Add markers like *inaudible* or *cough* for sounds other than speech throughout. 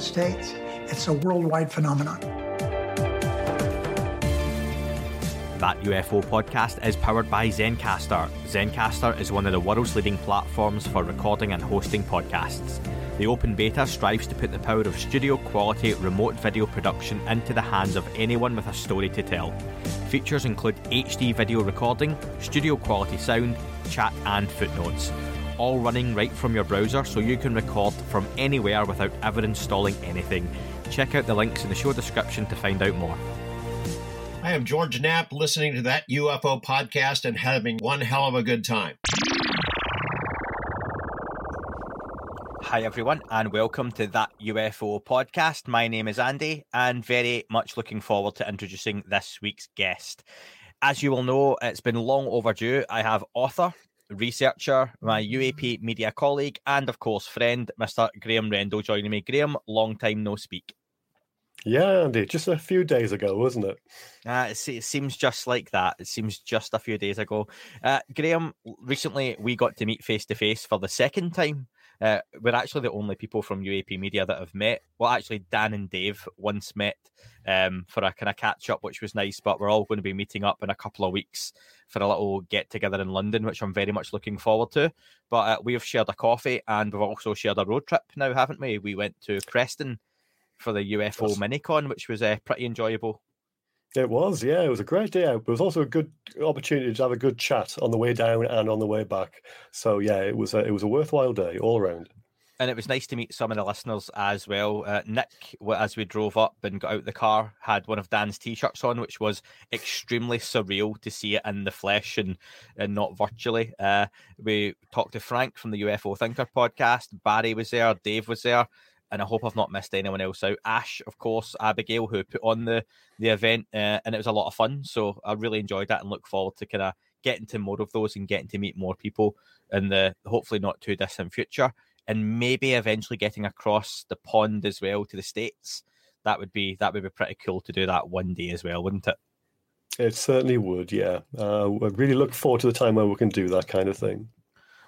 United States. It's a worldwide phenomenon. That UFO podcast is powered by Zencastr. Zencastr is one of the world's leading platforms for recording and hosting podcasts. The open beta strives to put the power of studio quality remote video production into the hands of anyone with a story to tell. Features include HD video recording, studio quality sound, chat, and footnotes. All running right from your browser so you can record from anywhere without ever installing anything. Check out the links in the show description to find out more. I am George Knapp, listening to that UFO podcast and having one hell of a good time. Hi, everyone, and welcome to that UFO podcast. My name is Andy, and very much looking forward to introducing this week's guest. As you will know, it's been long overdue. I have author, researcher, my UAP media colleague, and of course, friend, Mr. Graeme Rendall, joining me. Graeme, long time no speak. Yeah, Andy, just a few days ago, wasn't it? Uh, it, it seems just like that. It seems just a few days ago. Uh, Graeme, recently we got to meet face to face for the second time. Uh, we're actually the only people from UAP Media that have met. Well, actually, Dan and Dave once met um, for a kind of catch up, which was nice. But we're all going to be meeting up in a couple of weeks for a little get together in London, which I'm very much looking forward to. But uh, we have shared a coffee and we've also shared a road trip now, haven't we? We went to Preston for the UFO Yes. Minicon, which was uh, pretty enjoyable. It was, yeah, it was a great day out. But it was also a good opportunity to have a good chat on the way down and on the way back. So yeah, it was a, it was a worthwhile day all around. and it was nice to meet some of the listeners as well. Uh, Nick, as we drove up and got out of the car, had one of Dan's t-shirts on, which was extremely surreal to see it in the flesh and and not virtually. Uh, we talked to Frank from the UFO Thinker podcast. Barry was there, Dave was there, and I hope I've not missed anyone else out. Ash, of course, Abigail, who put on the the event, uh, and it was a lot of fun. So I really enjoyed that and look forward to kind of getting to more of those and getting to meet more people in the hopefully not too distant future and maybe eventually getting across the pond as well to the states. That would be that would be pretty cool to do that one day as well, wouldn't it? It certainly would, yeah. Uh, I really look forward to the time where we can do that kind of thing.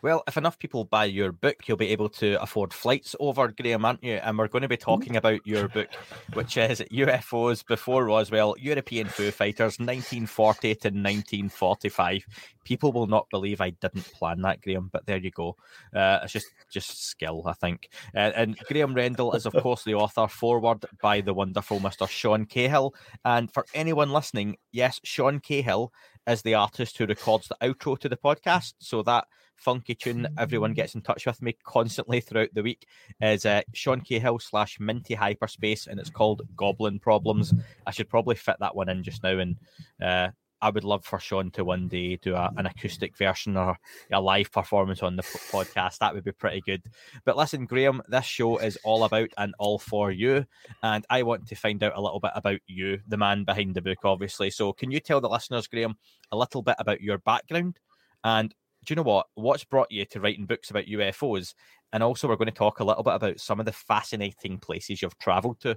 Well, if enough people buy your book, you'll be able to afford flights over, Graeme, aren't you? And we're going to be talking about your book, which is UFOs Before Roswell, European Foo Fighters, 1940 to 1945. People will not believe I didn't plan that, Graeme, but there you go. Uh, it's just just skill, I think. Uh, and Graeme Rendall is, of course, the author, forward by the wonderful Mr. Sean Cahill. And for anyone listening, yes, Sean Cahill is the artist who records the outro to the podcast. So that funky tune everyone gets in touch with me constantly throughout the week is uh, Sean Cahill slash Minty Hyperspace, and it's called Goblin Problems. I should probably fit that one in just now, and uh, I would love for Sean to one day do a, an acoustic version or a live performance on the podcast. That would be pretty good. But listen, Graeme, this show is all about and all for you, and I want to find out a little bit about you, the man behind the book, obviously. So, can you tell the listeners, Graeme, a little bit about your background and do you know what? What's brought you to writing books about UFOs? And also, we're going to talk a little bit about some of the fascinating places you've travelled to.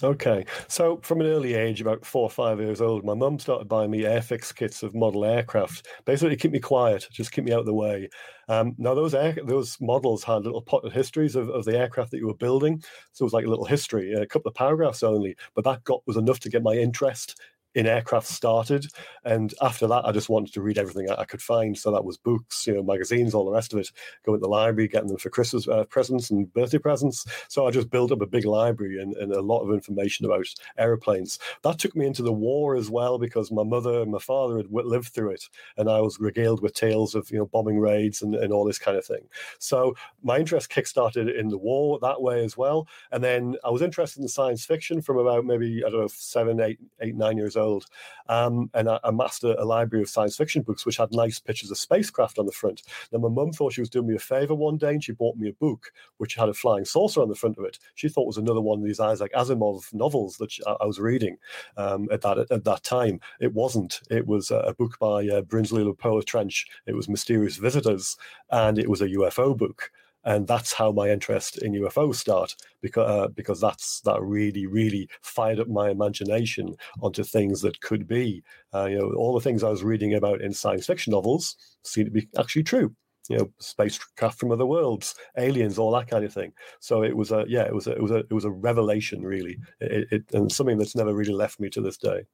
Okay, so from an early age, about four or five years old, my mum started buying me airfix kits of model aircraft, basically to keep me quiet, just keep me out of the way. Um, now those air, those models had little potted histories of, of the aircraft that you were building, so it was like a little history, a couple of paragraphs only, but that got was enough to get my interest in aircraft started. And after that, I just wanted to read everything I could find. So that was books, you know, magazines, all the rest of it. Going to the library, getting them for Christmas uh, presents and birthday presents. So I just built up a big library and, and a lot of information about aeroplanes. That took me into the war as well because my mother and my father had lived through it, and I was regaled with tales of you know bombing raids and, and all this kind of thing. So my interest kickstarted in the war that way as well. And then I was interested in science fiction from about maybe I don't know seven, eight, eight, nine years old world. Um, and I amassed a, a, library of science fiction books which had nice pictures of spacecraft on the front. Now, my mum thought she was doing me a favor one day and she bought me a book which had a flying saucer on the front of it. She thought it was another one of these Isaac Asimov novels that she, I was reading um, at, that, at that time. It wasn't. It was a book by uh, Brinsley Le Trench. It was Mysterious Visitors, and it was a UFO book and that's how my interest in UFOs start because uh, because that's that really really fired up my imagination onto things that could be. Uh, you know, all the things I was reading about in science fiction novels seem to be actually true. You know, spacecraft from other worlds, aliens, all that kind of thing. So it was a yeah, it was a it was a it was a revelation really, it, it, and something that's never really left me to this day.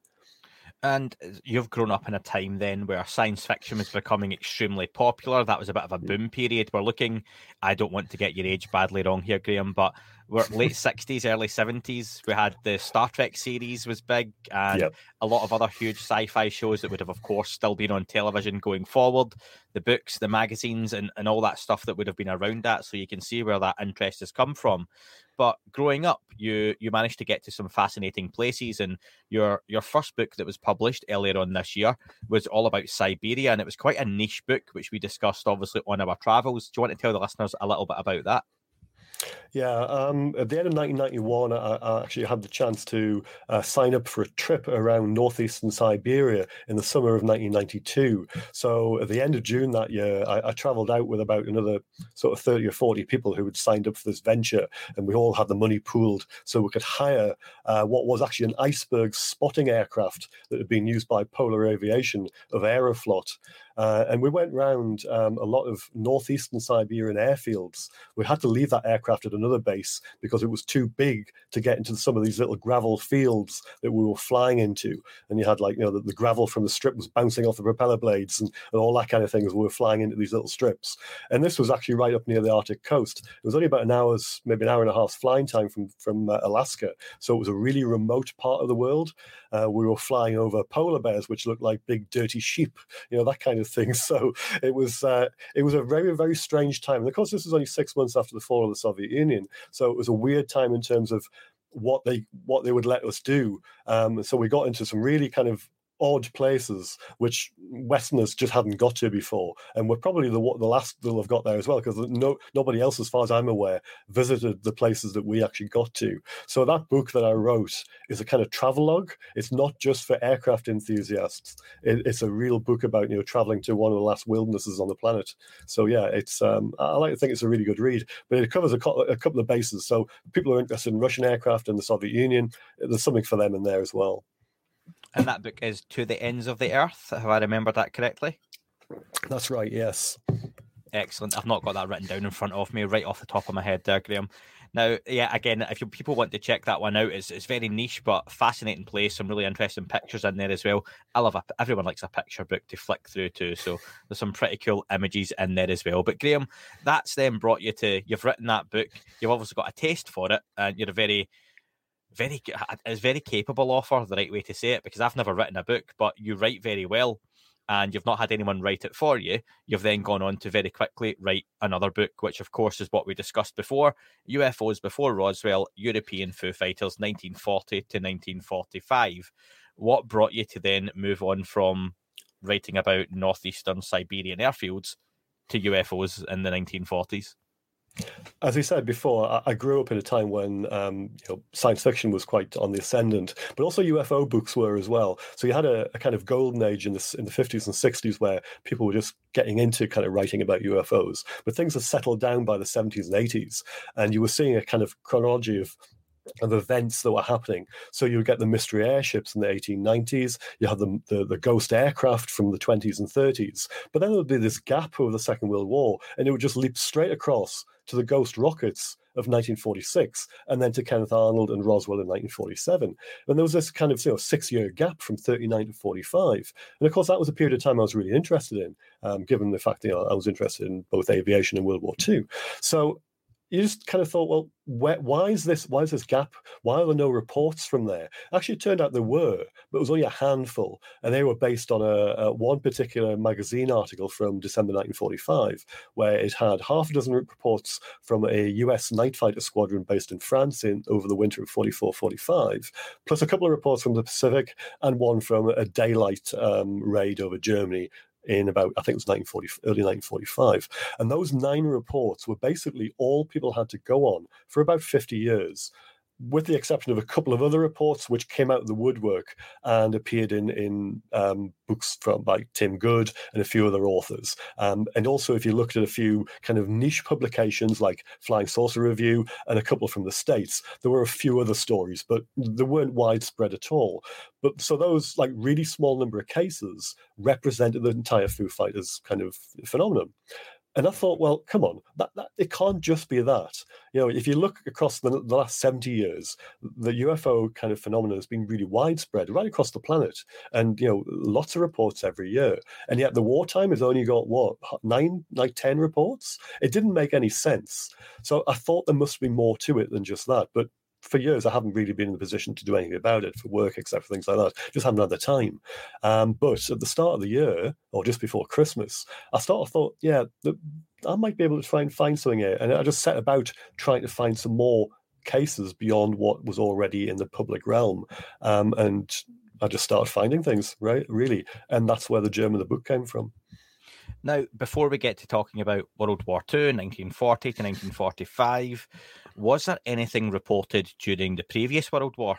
And uh, you've grown up in a time then where science fiction was becoming extremely popular. That was a bit of a boom period. We're looking, I don't want to get your age badly wrong here, Graeme, but we're late 60s, early 70s. We had the Star Trek series was big and yep. a lot of other huge sci fi shows that would have, of course, still been on television going forward. The books, the magazines, and, and all that stuff that would have been around that. So you can see where that interest has come from. But growing up, you you managed to get to some fascinating places, and your your first book that was published earlier on this year was all about Siberia, and it was quite a niche book, which we discussed obviously on our travels. Do you want to tell the listeners a little bit about that? Yeah, um, at the end of 1991, I, I actually had the chance to uh, sign up for a trip around northeastern Siberia in the summer of 1992. So at the end of June that year, I, I traveled out with about another sort of 30 or 40 people who had signed up for this venture, and we all had the money pooled so we could hire uh, what was actually an iceberg spotting aircraft that had been used by Polar Aviation of Aeroflot. Uh, and we went round um, a lot of northeastern Siberian airfields. We had to leave that aircraft at another base because it was too big to get into some of these little gravel fields that we were flying into. And you had like, you know, the, the gravel from the strip was bouncing off the propeller blades and, and all that kind of thing as we were flying into these little strips. And this was actually right up near the Arctic coast. It was only about an hour's, maybe an hour and a half's flying time from, from uh, Alaska. So it was a really remote part of the world. Uh, we were flying over polar bears, which looked like big dirty sheep, you know, that kind of thing. *laughs* So it was uh, it was a very very strange time. And of course, this was only six months after the fall of the Soviet Union, so it was a weird time in terms of what they what they would let us do. Um, so we got into some really kind of odd places which Westerners just hadn't got to before, and we're probably the the last that'll have got there as well because no nobody else, as far as I'm aware, visited the places that we actually got to. So that book that I wrote is a kind of travelogue. It's not just for aircraft enthusiasts. It, it's a real book about you know traveling to one of the last wildernesses on the planet. So yeah, it's um, I like to think it's a really good read, but it covers a, co- a couple of bases. So people who are interested in Russian aircraft and the Soviet Union, there's something for them in there as well and that book is To the Ends of the Earth. Have I remembered that correctly? That's right, yes. Excellent. I've not got that written down in front of me, right off the top of my head there, Graeme. Now, yeah, again, if you, people want to check that one out, it's, it's very niche but fascinating place. Some really interesting pictures in there as well. I love a, everyone likes a picture book to flick through too, so there's some pretty cool images in there as well. But Graeme, that's then brought you to you've written that book. You've obviously got a taste for it, and you're a very very is very capable offer the right way to say it because I've never written a book, but you write very well and you've not had anyone write it for you, you've then gone on to very quickly write another book, which of course is what we discussed before UFOs before Roswell, European Foo Fighters, 1940 to 1945. What brought you to then move on from writing about northeastern Siberian airfields to UFOs in the 1940s? As we said before, I grew up in a time when um, you know, science fiction was quite on the ascendant, but also UFO books were as well. So you had a, a, kind of golden age in the in the fifties and sixties where people were just getting into kind of writing about UFOs. But things had settled down by the seventies and eighties, and you were seeing a kind of chronology of of events that were happening. So you get the mystery airships in the 1890s, you have the, the, the, ghost aircraft from the 20s and 30s. But then there would be this gap over the Second World War, and it would just leap straight across to the ghost rockets of 1946, and then to Kenneth Arnold and Roswell in 1947. And there was this kind of you know, six year gap from 39 to 45. And of course, that was a period of time I was really interested in, um, given the fact that you know, I was interested in both aviation and World War II. So you just kind of thought, well, where, why is this? Why is this gap? Why are there no reports from there? Actually, it turned out there were, but it was only a handful, and they were based on a, a one particular magazine article from December 1945, where it had half a dozen reports from a U.S. night fighter squadron based in France in over the winter of 44-45, plus a couple of reports from the Pacific and one from a daylight um, raid over Germany in about I think it was 1940, early 1945, and those nine reports were basically all people had to go on for about 50 years with the exception of a couple of other reports which came out of the woodwork and appeared in in um, books from by Tim Good and a few other authors. Um, and also, if you looked at a few kind of niche publications like Flying Saucer Review and a couple from the states, there were a few other stories, but they weren't widespread at all. But so those like really small number of cases represented the entire Foo Fighters kind of phenomenon. And I thought, well, come on, that, that, it can't just be that. You know, if you look across the, the, last 70 years, the UFO kind of phenomenon has been really widespread right across the planet. And, you know, lots of reports every year. And yet the wartime has only got, what, nine, like 10 reports? It didn't make any sense. So I thought there must be more to it than just that. But for years, I haven't really been in the position to do anything about it for work, except for things like that. Just haven't had the time. Um, but at the start of the year, or just before Christmas, I sort of thought, yeah, the, I might be able to try and find something here. And I just set about trying to find some more cases beyond what was already in the public realm. Um, and I just started finding things, right? Really. And that's where the germ of the book came from. Now, before we get to talking about World War II, 1940 to 1945, was there anything reported during the previous World War?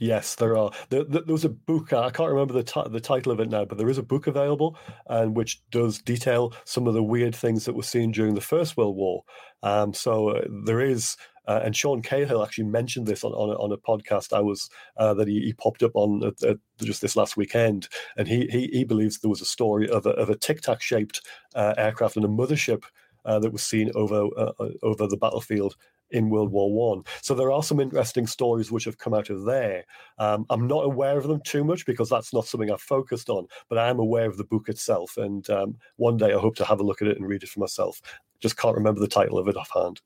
Yes, there are. There, there, was a book. I can't remember the t- the title of it now, but there is a book available, and which does detail some of the weird things that were seen during the First World War. Um, so uh, there is uh, and Sean Cahill actually mentioned this on, on, a, on a podcast I was uh, that he, he, popped up on uh, uh, just this last weekend, and he, he, he believes there was a story of a, of a tic tac shaped uh, aircraft and a mothership uh, that was seen over over the battlefield in World War One. So there are some interesting stories which have come out of there. Um, I'm not aware of them too much because that's not something I've focused on, but I am aware of the book itself. And um, one day I hope to have a look at it and read it for myself. Just can't remember the title of it offhand.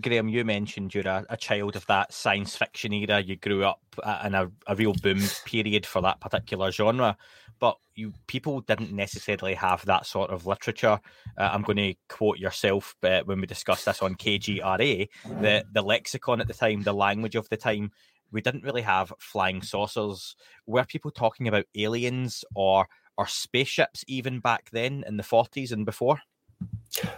Graeme, you mentioned you're a, a, child of that science fiction era. You grew up in a, a real boom period for that particular genre, but you people didn't necessarily have that sort of literature. Uh, I'm going to quote yourself uh, when we discussed this on KGRA. The the lexicon at the time, the language of the time, we didn't really have flying saucers. Were people talking about aliens or or spaceships even back then in the 40s and before?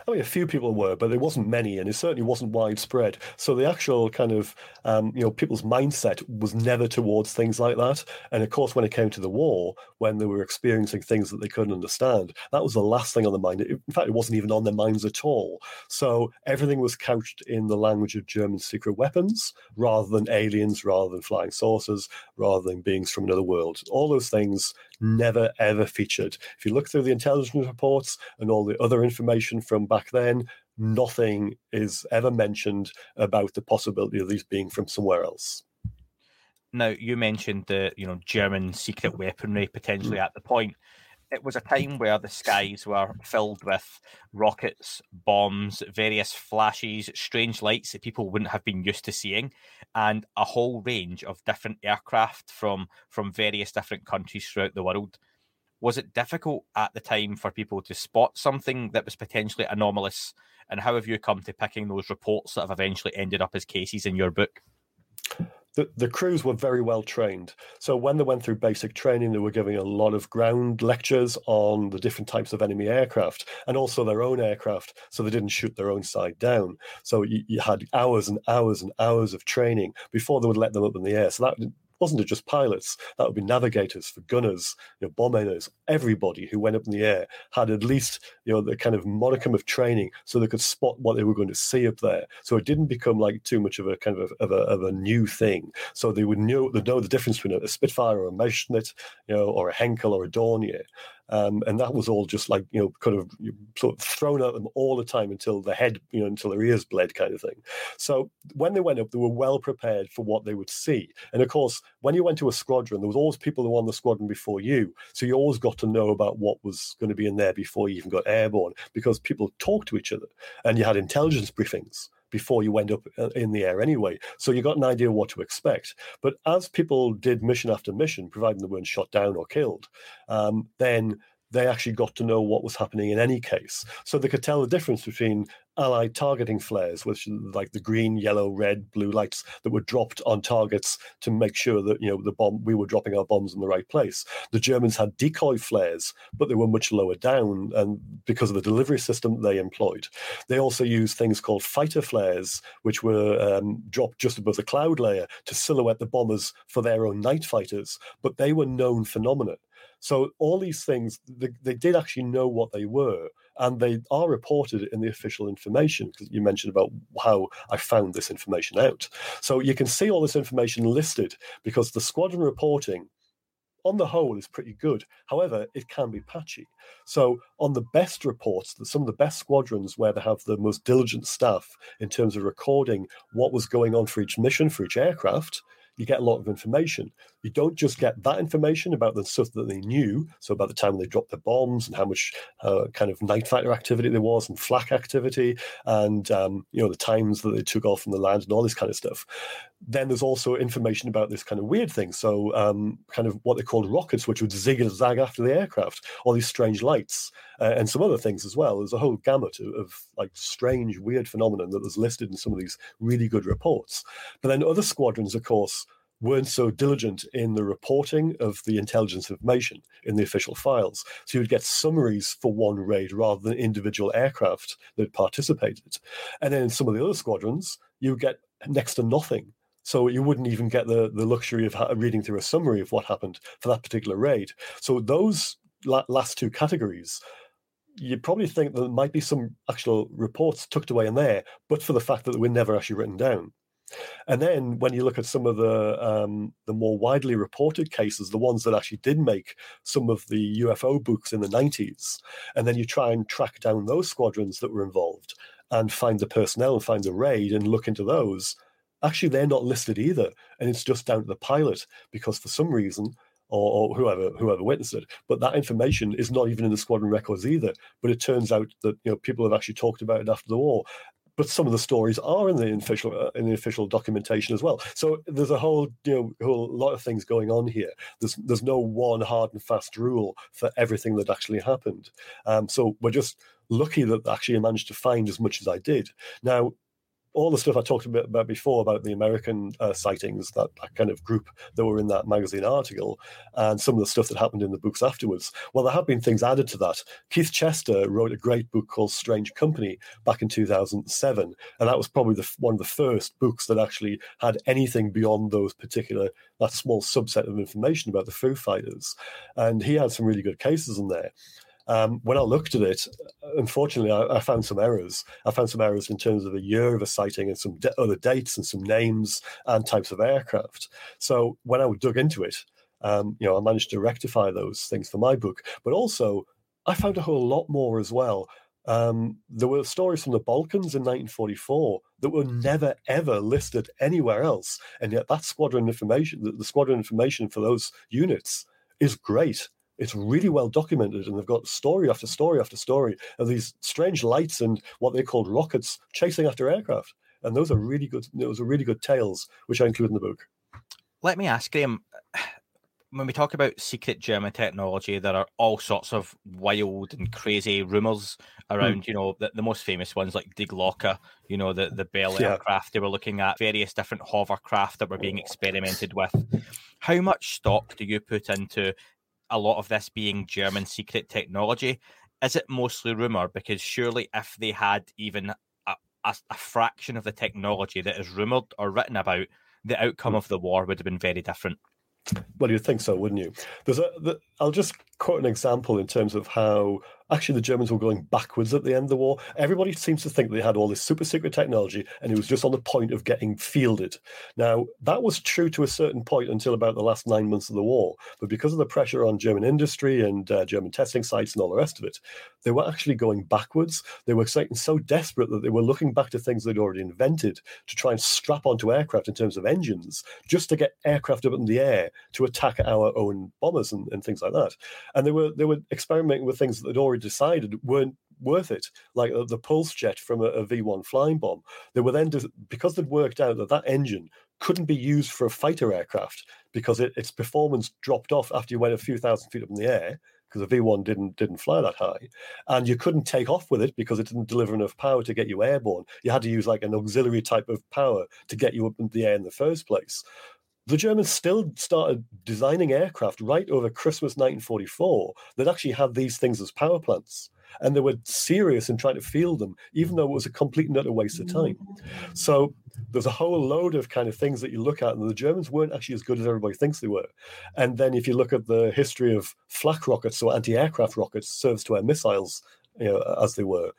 I mean, a few people were, but there wasn't many, and it certainly wasn't widespread. So the actual kind of, um, you know, people's mindset was never towards things like that. And of course, when it came to the war, when they were experiencing things that they couldn't understand, that was the last thing on the mind. In fact, it wasn't even on their minds at all. So everything was couched in the language of German secret weapons, rather than aliens, rather than flying saucers, rather than beings from another world. All those things never ever featured. If you look through the intelligence reports and all the other information from back then, nothing is ever mentioned about the possibility of these being from somewhere else. Now, you mentioned the you know German secret weaponry potentially hmm. at the point. It was a time where the skies were filled with rockets, bombs, various flashes, strange lights that people wouldn't have been used to seeing, and a whole range of different aircraft from from various different countries throughout the world. Was it difficult at the time for people to spot something that was potentially anomalous? And how have you come to picking those reports that have eventually ended up as cases in your book? The, the crews were very well trained. So when they went through basic training, they were giving a lot of ground lectures on the different types of enemy aircraft and also their own aircraft, so they didn't shoot their own side down. So you, you had hours and hours and hours of training before they would let them up in the air. So that wasn't it just pilots? That would be navigators, for gunners, you know, bombers, everybody who went up in the air had at least you know the kind of modicum of training so they could spot what they were going to see up there. So it didn't become like too much of a kind of a, of a, of a new thing. So they would know know the difference between a Spitfire or a Messerschmitt, you know, or a Heinkel or a Dornier. Um, and that was all just like you know kind of sort of thrown at them all the time until the head you know until their ears bled kind of thing. So when they went up they were well prepared for what they would see. And of course when you went to a squadron there was always people who were on the squadron before you. So you always got to know about what was going to be in there before you even got airborne because people talked to each other and you had intelligence briefings before you went up uh, in the air anyway. So you got an idea what to expect. But as people did mission after mission, providing they weren't shot down or killed, um, then they actually got to know what was happening in any case. So they could tell the difference between Allied targeting flares, which like the green, yellow, red, blue lights that were dropped on targets to make sure that you know the bomb we were dropping our bombs in the right place. The Germans had decoy flares, but they were much lower down, and because of the delivery system they employed, they also used things called fighter flares, which were um, dropped just above the cloud layer to silhouette the bombers for their own night fighters. But they were known phenomena. So all these things, they, they did actually know what they were, and they are reported in the official information. Because you mentioned about how I found this information out. So you can see all this information listed because the squadron reporting on the whole is pretty good. However, it can be patchy. So on the best reports, that some of the best squadrons where they have the most diligent staff in terms of recording what was going on for each mission, for each aircraft, you get a lot of information. You don't just get that information about the stuff that they knew. So about the time they dropped the bombs and how much uh, kind of night fighter activity there was and flak activity and um, you know the times that they took off from the land and all this kind of stuff. Then there's also information about this kind of weird thing. So um, kind of what they called rockets, which would zig and zag after the aircraft. All these strange lights uh, and some other things as well. There's a whole gamut of, of like strange, weird phenomenon that was listed in some of these really good reports. But then other squadrons, of course weren't so diligent in the reporting of the intelligence information in the official files. So you'd get summaries for one raid rather than individual aircraft that participated. And then in some of the other squadrons, you get next to nothing. So you wouldn't even get the, the luxury of ha- reading through a summary of what happened for that particular raid. So those la- last two categories you probably think there might be some actual reports tucked away in there, but for the fact that they were never actually written down. And then when you look at some of the um, the more widely reported cases, the ones that actually did make some of the UFO books in the 90s, and then you try and track down those squadrons that were involved and find the personnel and find the raid and look into those, actually they're not listed either. And it's just down to the pilot because for some reason or, or, whoever whoever witnessed it. But that information is not even in the squadron records either. But it turns out that you know people have actually talked about it after the war, but some of the stories are in the official uh, in the official documentation as well. So there's a whole you know whole lot of things going on here. There's there's no one hard and fast rule for everything that actually happened. Um, so we're just lucky that actually I managed to find as much as I did. Now all the stuff I talked about before about the American uh, sightings, that, that, kind of group that were in that magazine article, and some of the stuff that happened in the books afterwards. Well, there have been things added to that. Keith Chester wrote a great book called Strange Company back in 2007, and that was probably the, one of the first books that actually had anything beyond those particular that small subset of information about the Foo Fighters. And he had some really good cases in there. Um, when I looked at it, unfortunately, I, I, found some errors. I found some errors in terms of a year of a sighting and some de- other dates and some names and types of aircraft. So when I dug into it, um, you know, I managed to rectify those things for my book. But also, I found a whole lot more as well. Um, there were stories from the Balkans in 1944 that were never ever listed anywhere else, and yet that squadron information, the, the squadron information for those units, is great it's really well documented and they've got story after story after story of these strange lights and what they called rockets chasing after aircraft and those are really good those are really good tales which i include in the book let me ask graeme when we talk about secret german technology there are all sorts of wild and crazy rumors around mm. you know the, the, most famous ones like Die Glocke you know the, the bell yeah. aircraft they were looking at various different hovercraft that were being experimented with how much stock do you put into a lot of this being German secret technology? Is it mostly rumor? Because surely, if they had even a, a, a fraction of the technology that is rumored or written about, the outcome hmm. of the war would have been very different. Well, you'd think so, wouldn't you? There's a. The, I'll just quote an example in terms of how actually the Germans were going backwards at the end of the war. Everybody seems to think they had all this super secret technology and it was just on the point of getting fielded. Now, that was true to a certain point until about the last nine months of the war. But because of the pressure on German industry and uh, German testing sites and all the rest of it, they were actually going backwards. They were so desperate that they were looking back to things they'd already invented to try and strap onto aircraft in terms of engines, just to get aircraft up in the air to attack our own bombers and, and things like that. And they were they were experimenting with things that they'd already decided weren't worth it, like uh, the pulse jet from a a V1 flying bomb. They were then, because they'd worked out that that engine couldn't be used for a fighter aircraft because it, its performance dropped off after you went a few thousand feet up in the air because the V1 didn't didn't fly that high, and you couldn't take off with it because it didn't deliver enough power to get you airborne. You had to use like an auxiliary type of power to get you up in the air in the first place. The Germans still started designing aircraft right over Christmas 1944 that actually had these things as power plants and they were serious in trying to field them, even though it was a complete and utter waste of time. So there's a whole load of kind of things that you look at, and the Germans weren't actually as good as everybody thinks they were. And then if you look at the history of flak rockets, or anti-aircraft rockets, serves to air missiles, you know, as they were,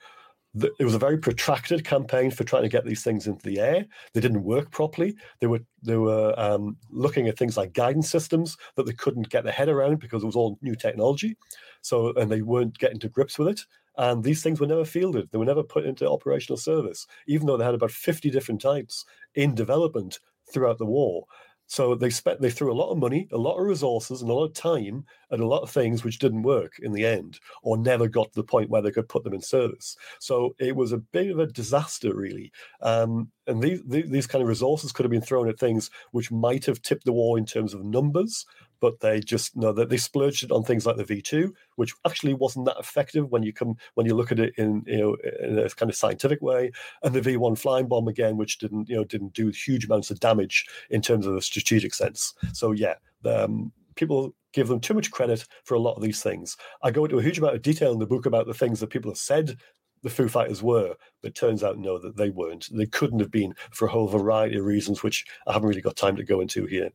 it was a very protracted campaign for trying to get these things into the air. They didn't work properly. They were they were um, looking at things like guidance systems that they couldn't get their head around because it was all new technology. So and they weren't getting to grips with it. And these things were never fielded. They were never put into operational service, even though they had about fifty different types in development throughout the war. So they spent they threw a lot of money, a lot of resources, and a lot of time at a lot of things which didn't work in the end, or never got to the point where they could put them in service. So it was a bit of a disaster, really. Um, and these these kind of resources could have been thrown at things which might have tipped the war in terms of numbers, but they just know that they splurged it on things like the V2, which actually wasn't that effective when you come when you look at it in you know in a kind of scientific way, and the V1 flying bomb again, which didn't you know didn't do huge amounts of damage in terms of a strategic sense. So yeah, um, people give them too much credit for a lot of these things. I go into a huge amount of detail in the book about the things that people have said the Foo Fighters were, but turns out no, that they weren't. They couldn't have been for a whole variety of reasons, which I haven't really got time to go into here.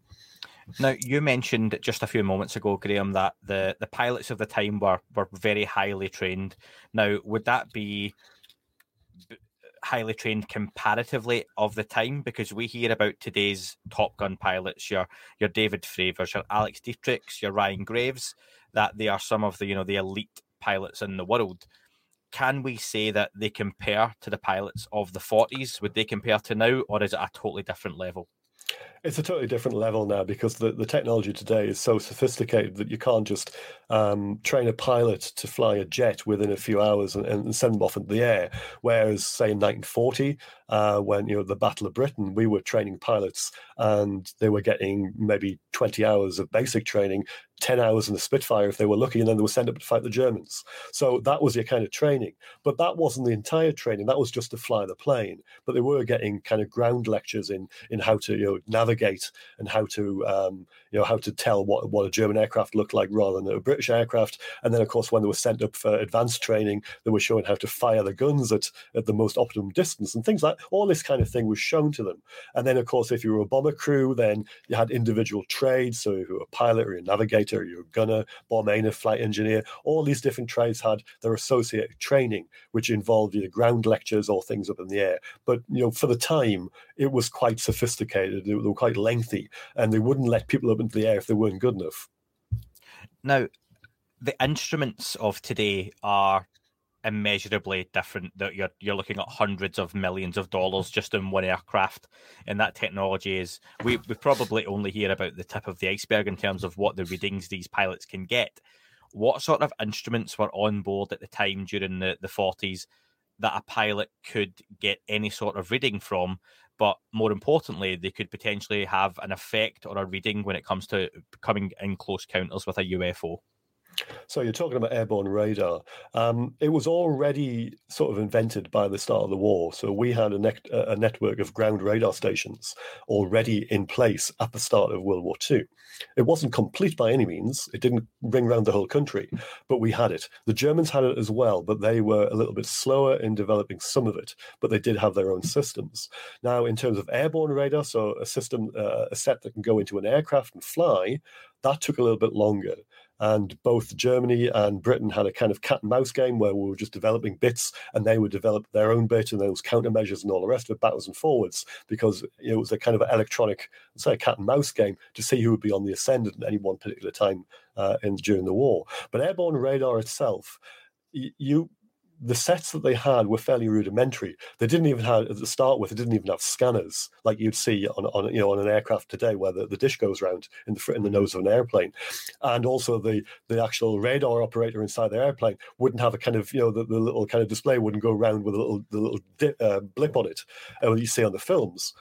Now, you mentioned just a few moments ago, Graeme, that the, the pilots of the time were, were very highly trained. Now, would that be highly trained comparatively of the time? Because we hear about today's Top Gun pilots, your your David Fravors, your Alex Dietrichs, your Ryan Graves, that they are some of the you know the elite pilots in the world. Can we say that they compare to the pilots of the 40s? Would they compare to now, or is it a totally different level? It's a totally different level now because the, the technology today is so sophisticated that you can't just um, train a pilot to fly a jet within a few hours and, and send them off into the air. Whereas, say, in 1940, uh, when you know the Battle of Britain, we were training pilots and they were getting maybe 20 hours of basic training 10 hours in the Spitfire if they were lucky, and then they were sent up to fight the Germans. So that was your kind of training. But that wasn't the entire training. That was just to fly the plane. But they were getting kind of ground lectures in in how to you know navigate and how to um, you know how to tell what what a German aircraft looked like rather than a British aircraft. And then of course when they were sent up for advanced training, they were showing how to fire the guns at at the most optimum distance and things like all this kind of thing was shown to them. And then of course if you were a bomber crew, then you had individual trades. So if you were a pilot or a navigator navigator, you're a gunner, bomber, flight engineer. All these different trades had their associated training, which involved either ground lectures or things up in the air. But you know, for the time, it was quite sophisticated. They were quite lengthy, and they wouldn't let people up into the air if they weren't good enough. Now, the instruments of today are immeasurably different that you're you're looking at hundreds of millions of dollars just in one aircraft and that technology is we, we probably only hear about the tip of the iceberg in terms of what the readings these pilots can get what sort of instruments were on board at the time during the, the 40s that a pilot could get any sort of reading from but more importantly they could potentially have an effect or a reading when it comes to coming in close counters with a ufo so you're talking about airborne radar. Um, it was already sort of invented by the start of the war. So we had a, ne- a, network of ground radar stations already in place at the start of World War II. It wasn't complete by any means. It didn't ring around the whole country, but we had it. The Germans had it as well, but they were a little bit slower in developing some of it. But they did have their own systems. Now, in terms of airborne radar, so a system, uh, a set that can go into an aircraft and fly, that took a little bit longer. And both Germany and Britain had a kind of cat and mouse game where we were just developing bits, and they would develop their own bit, and there was countermeasures and all the rest of it, backwards and forwards, because it was a kind of electronic, say, cat and mouse game to see who would be on the ascendant at any one particular time uh, in during the war. But airborne radar itself, you the sets that they had were fairly rudimentary. They didn't even have at the start with. They didn't even have scanners like you'd see on, on you know on an aircraft today, where the, the dish goes around in the in the nose of an airplane, and also the the actual radar operator inside the airplane wouldn't have a kind of you know the, the little kind of display wouldn't go around with a little the little dip, uh, blip on it, uh, you see on the films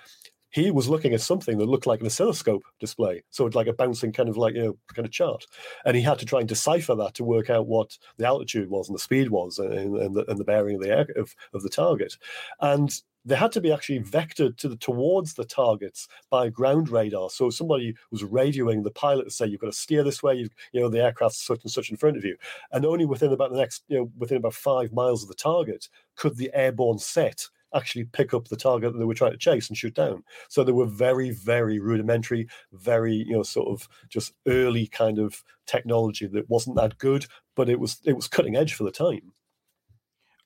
he was looking at something that looked like an oscilloscope display. So it's like a bouncing kind of like, you know, kind of chart. And he had to try and decipher that to work out what the altitude was and the speed was uh, and, and, the, and the bearing of the air, of, of the target. And they had to be actually vectored to the, towards the targets by ground radar. So somebody was radioing the pilot to say, "You've got to steer this way. You've, you know, the aircraft's such and such in front of you." And only within about the next, you know, within about five miles of the target, could the airborne set actually pick up the target that they were trying to chase and shoot down. So they were very, very rudimentary, very, you know, sort of just early kind of technology that wasn't that good, but it was it was cutting edge for the time.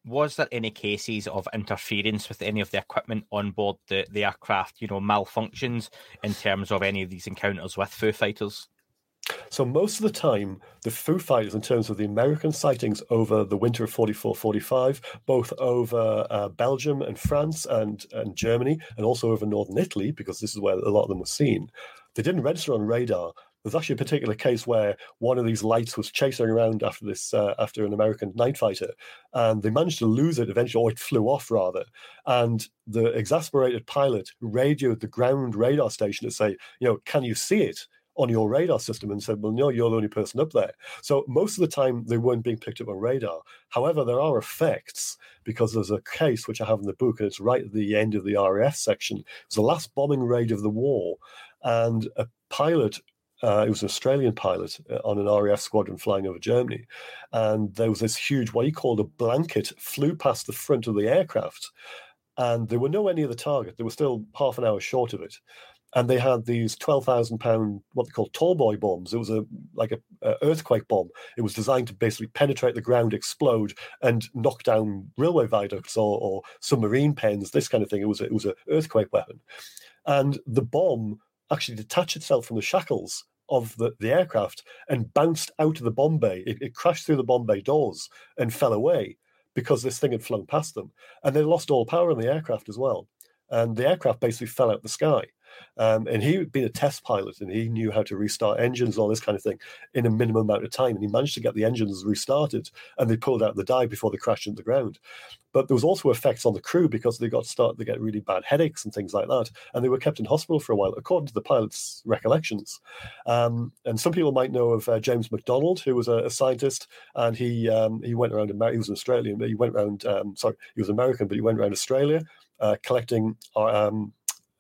Was there any cases of interference with any of the equipment on board the, the aircraft, you know, malfunctions in terms of any of these encounters with Foo Fighters? So most of the time, the Foo Fighters, in terms of the American sightings over the winter of 44, 45, both over uh, Belgium and France and, and Germany, and also over northern Italy, because this is where a lot of them were seen, they didn't register on radar. There's actually a particular case where one of these lights was chasing around after this, uh, after an American night fighter, and they managed to lose it eventually, or it flew off rather. And the exasperated pilot radioed the ground radar station to say, you know, can you see it? On your radar system and said, well, no, you're the only person up there. So most of the time they weren't being picked up on radar. However, there are effects because there's a case which I have in the book, and it's right at the end of the RAF section. It's the last bombing raid of the war, and a pilot uh, it was an Australian pilot uh, on an RAF squadron flying over Germany. And there was this huge, what he called a blanket, flew past the front of the aircraft. And they were nowhere near the target. They were still half an hour short of it and they had these twelve thousand pound what they call tall boy bombs. It was a like a, a, earthquake bomb. It was designed to basically penetrate the ground, explode, and knock down railway viaducts or, or submarine pens. This kind of thing. It was a, it was an earthquake weapon, and the bomb actually detached itself from the shackles of the, the aircraft and bounced out of the bomb bay. It, it crashed through the bomb bay doors and fell away because this thing had flown past them, and they lost all power in the aircraft as well. And the aircraft basically fell out of the sky. Um, and he'd been a test pilot and he knew how to restart engines and all this kind of thing in a minimum amount of time. And he managed to get the engines restarted and they pulled out the die before they crashed into the ground. But there was also effects on the crew because they got start to get really bad headaches and things like that. And they were kept in hospital for a while, according to the pilot's recollections. Um, and some people might know of uh, James McDonald, who was a, a scientist, and he um, he went around. He was an Australian, but he went around. Um, sorry, he was American, but he went around Australia uh, collecting uh, um,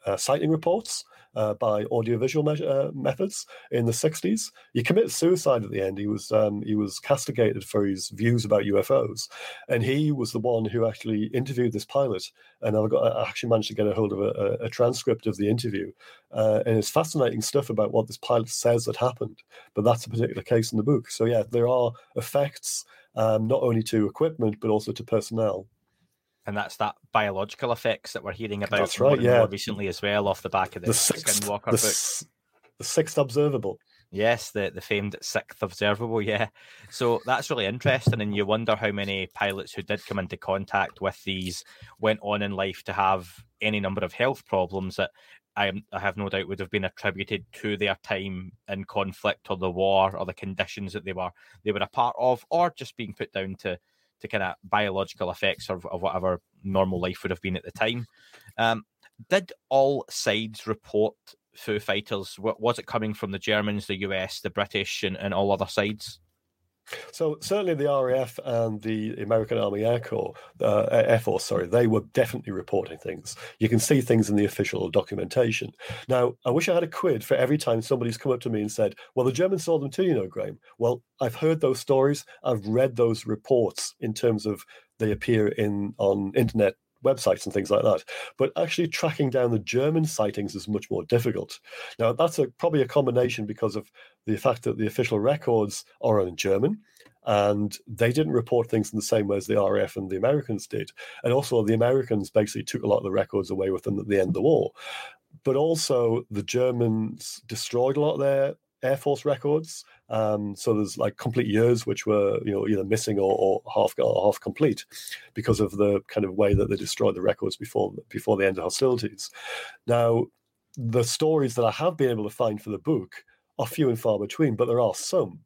uh, sighting reports uh, by audiovisual measure, uh, methods in the 60s. He committed suicide at the end. He was um, he was castigated for his views about UFOs, and he was the one who actually interviewed this pilot. And I got I actually managed to get a hold of a, a transcript of the interview, uh, and it's fascinating stuff about what this pilot says that happened. But that's a particular case in the book. So yeah, there are effects um, not only to equipment but also to personnel and that's that biological effects that we're hearing about that's right, yeah. more recently as well off the back of the, the sixth, Skinwalker the, book. The sixth observable. Yes, the, the famed sixth observable, yeah. So that's really interesting, and you wonder how many pilots who did come into contact with these went on in life to have any number of health problems that I, I have no doubt would have been attributed to their time in conflict or the war or the conditions that they were they were a part of, or just being put down to to kind of biological effects of, of whatever normal life would have been at the time. Um, did all sides report Foo Fighters? Was it coming from the Germans, the US, the British, and, and all other sides? So certainly the RAF and the American Army Air Corps, uh, Air Force, sorry, they were definitely reporting things. You can see things in the official documentation. Now, I wish I had a quid for every time somebody's come up to me and said, "Well, the Germans saw them too, you know, Graeme." Well, I've heard those stories. I've read those reports in terms of they appear in on internet websites and things like that. But actually tracking down the German sightings is much more difficult. Now, that's a, probably a combination because of the fact that the official records are in German and they didn't report things in the same way as the RAF and the Americans did. And also, the Americans basically took a lot of the records away with them at the end of the war. But also, the Germans destroyed a lot of their Air Force records. Um, so there's like complete years which were you know either missing or, or half or half complete because of the kind of way that they destroyed the records before before the end of hostilities. Now, the stories that I have been able to find for the book are few and far between, but there are some.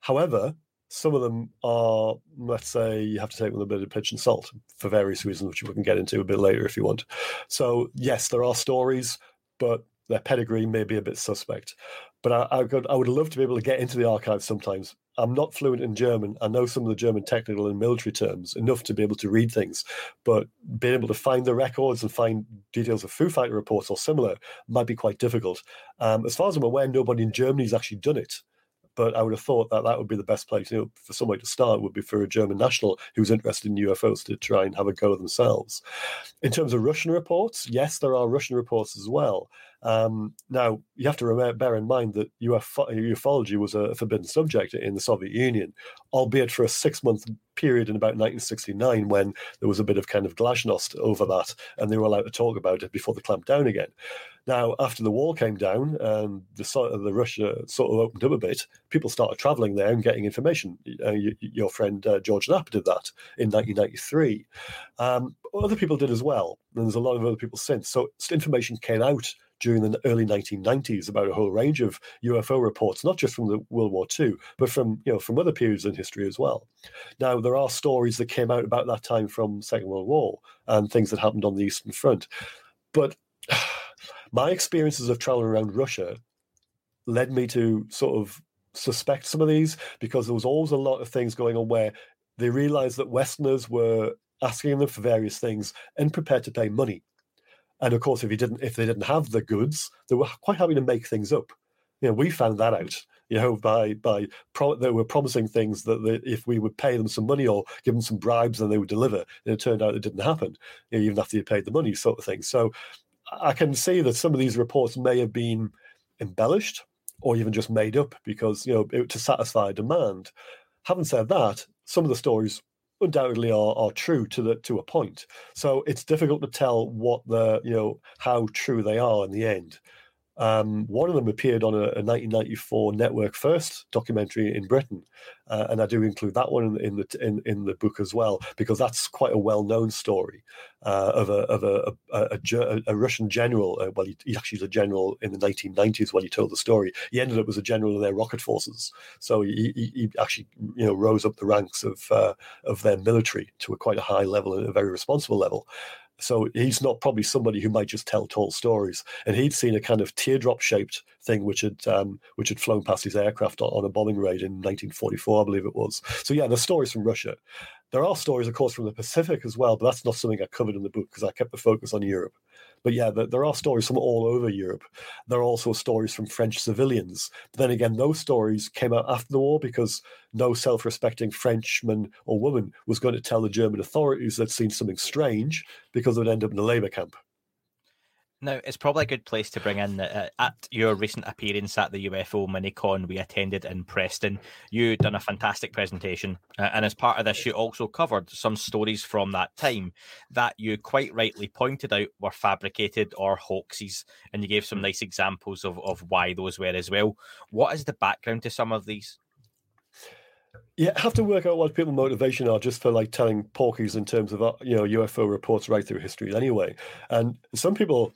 However, some of them are, let's say, you have to take with a bit of pinch and salt for various reasons, which we can get into a bit later if you want. So, yes, there are stories, but their pedigree may be a bit suspect. But I, I, could, I would love to be able to get into the archives sometimes. I'm not fluent in German. I know some of the German technical and military terms enough to be able to read things, but being able to find the records and find details of Foo Fighter reports or similar might be quite difficult. Um, as far as I'm aware, nobody in Germany has actually done it but I would have thought that that would be the best place you know, for somebody to start would be for a German national who's interested in UFOs to try and have a go themselves. In terms of Russian reports, yes, there are Russian reports as well. Um, now, you have to remember, bear in mind that UFO, ufology was a forbidden subject in the Soviet Union, albeit for a six month period in about 1969 when there was a bit of kind of glasnost over that and they were allowed to talk about it before the clamp down again. Now, after the wall came down and the, the Russia sort of opened up a bit, people started traveling there and getting information. Uh, you, your friend uh, George Knapp did that in 1993. Um, other people did as well, and there's a lot of other people since. So information came out during the early 1990s about a whole range of UFO reports, not just from the World War II, but from you know from other periods in history as well. Now there are stories that came out about that time from Second World War and things that happened on the Eastern Front, but *sighs* my experiences of traveling around Russia led me to sort of suspect some of these because there was always a lot of things going on where they realized that Westerners were asking them for various things and prepared to pay money. And of course, if didn't, if they didn't have the goods, they were quite happy to make things up. You know, we found that out. You know, by by pro- they were promising things that they, if we would pay them some money or give them some bribes, then they would deliver. And it turned out it didn't happen, you know, even after you paid the money, sort of thing. So I can see that some of these reports may have been embellished or even just made up because you know it, to satisfy demand. Having said that, some of the stories undoubtedly are, are true to the to a point. So it's difficult to tell what the you know how true they are in the end. Um, one of them appeared on a, a, 1994 Network First documentary in Britain, uh, and I do include that one in, in, the in, in the book as well because that's quite a well-known story uh, of a of a, a, a, a Russian general. Uh, well, he, he, actually was a general in the 1990s when he told the story. He ended up as a general in their rocket forces, so he, he, he actually you know rose up the ranks of uh, of their military to a quite a high level and a very responsible level. So he's not probably somebody who might just tell tall stories. And he'd seen a kind of teardrop shaped thing which had um, which had flown past his aircraft on, on, a bombing raid in 1944, I believe it was. So yeah, the stories from Russia. There are stories, of course, from the Pacific as well, but that's not something I covered in the book because I kept the focus on Europe. But yeah, there are stories from all over Europe. There are also stories from French civilians. But then again, those stories came out after the war because no self respecting Frenchman or woman was going to tell the German authorities they'd seen something strange because they'd end up in a labor camp. Now, it's probably a good place to bring in that uh, at your recent appearance at the UFO Minicon we attended in Preston, you done a fantastic presentation. Uh, and as part of this, you also covered some stories from that time that you quite rightly pointed out were fabricated or hoaxes. And you gave some nice examples of, of why those were as well. What is the background to some of these? Yeah, I have to work out what people's motivation are just for like telling porkies in terms of uh, you know UFO reports right through history anyway. And some people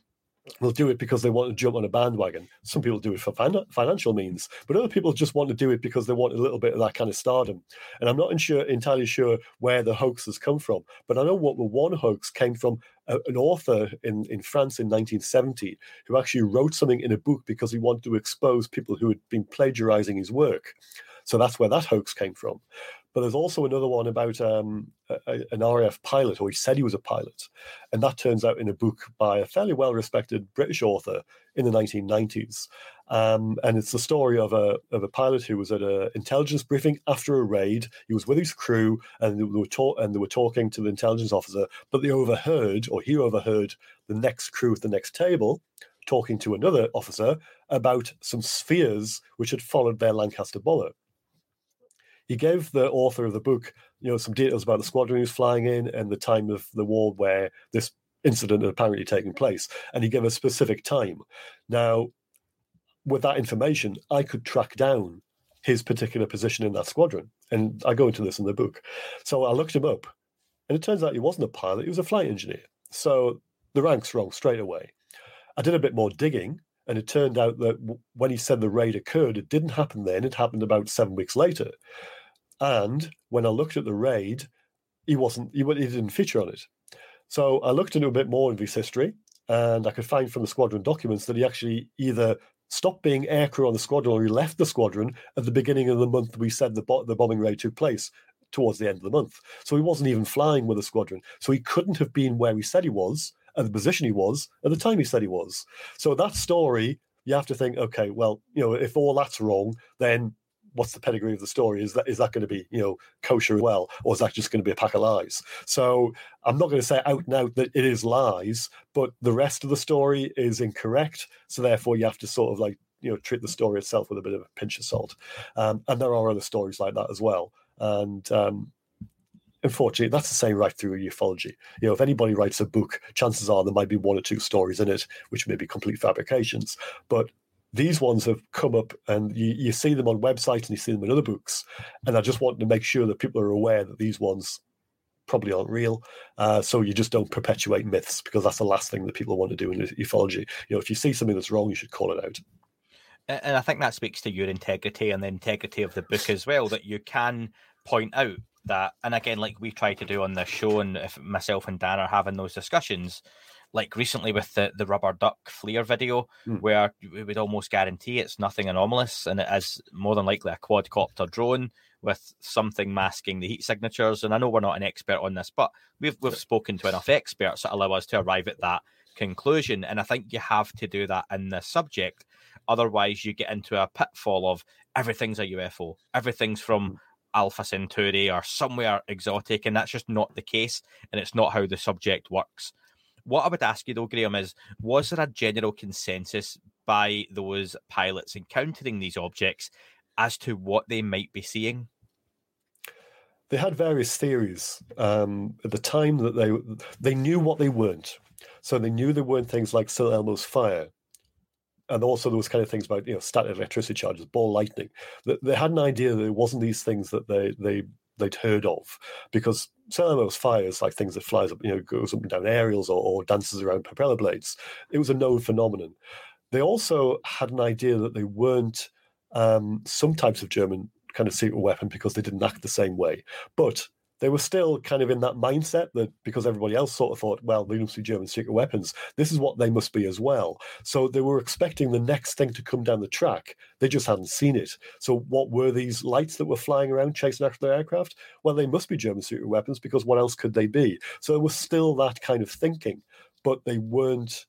will do it because they want to jump on a bandwagon. Some people do it for fin- financial means, but other people just want to do it because they want a little bit of that kind of stardom. And I'm not insure, entirely sure where the hoaxes come from, but I know what the one hoax came from a, an author in, in France in 1970 who actually wrote something in a book because he wanted to expose people who had been plagiarizing his work. So that's where that hoax came from. But there's also another one about um, a, an RAF pilot, or he said he was a pilot. And that turns out in a book by a fairly well respected British author in the 1990s. Um, and it's the story of a of a pilot who was at an intelligence briefing after a raid. He was with his crew, and they were ta- and they were talking to the intelligence officer, but they overheard, or he overheard, the next crew at the next table talking to another officer about some spheres which had followed their Lancaster bomber. He gave the author of the book, you know, some details about the squadron he was flying in and the time of the war where this incident had apparently taken place, and he gave a specific time. Now, with that information, I could track down his particular position in that squadron, and I go into this in the book. So I looked him up, and it turns out he wasn't a pilot; he was a flight engineer. So the rank's wrong straight away. I did a bit more digging, and it turned out that when he said the raid occurred, it didn't happen then. It happened about seven weeks later. And when I looked at the raid, he wasn't. He, he didn't feature on it. So I looked into a bit more of his history, and I could find from the squadron documents that he actually either stopped being aircrew on the squadron or he left the squadron at the beginning of the month we said the, bo- the bombing raid took place towards the end of the month. So he wasn't even flying with the squadron. So he couldn't have been where he said he was at the position he was at the time he said he was. So that story, you have to think, okay, well, you know, if all that's wrong, then what's the pedigree of the story? Is that is that going to be you know kosher as well, or is that just going to be a pack of lies? So I'm not going to say out and out that it is lies, but the rest of the story is incorrect. So therefore, you have to sort of like you know treat the story itself with a bit of a pinch of salt. Um, and there are other stories like that as well. And um, unfortunately, that's the same right through ufology. You know, if anybody writes a book, chances are there might be one or two stories in it which may be complete fabrications. But these ones have come up and you, you see them on websites and you see them in other books. And I just want to make sure that people are aware that these ones probably aren't real. Uh, so you just don't perpetuate myths because that's the last thing that people want to do in ufology. You know, if you see something that's wrong, you should call it out. And I think that speaks to your integrity and the integrity of the book as well, that you can point out that, and again, like we try to do on this show, and if myself and Dan are having those discussions, like recently with the, the rubber duck FLIR video, mm. where we would almost guarantee it's nothing anomalous and it is more than likely a quadcopter drone with something masking the heat signatures. And I know we're not an expert on this, but we've we've spoken to enough experts that allow us to arrive at that conclusion. And I think you have to do that in the subject. Otherwise, you get into a pitfall of everything's a UFO, everything's from hmm. Alpha Centauri or somewhere exotic, and that's just not the case, and it's not how the subject works. What I would ask you though, Graeme, is was there a general consensus by those pilots encountering these objects as to what they might be seeing? They had various theories um, at the time that they they knew what they weren't. So they knew there weren't things like St. Elmo's fire, and also those kind of things about you know static electricity charges, ball lightning. They had an idea that it wasn't these things that they they they'd heard of because some of those fires, like things that flies up, you know, goes up and down aerials or, or dances around propeller blades, it was a known phenomenon. They also had an idea that they weren't um, some types of German kind of secret weapon because they didn't act the same way. But they were still kind of in that mindset that because everybody else sort of thought, well, they must be German secret weapons, this is what they must be as well. So they were expecting the next thing to come down the track. They just hadn't seen it. So what were these lights that were flying around chasing after their aircraft? Well, they must be German secret weapons because what else could they be? So it was still that kind of thinking, but they weren't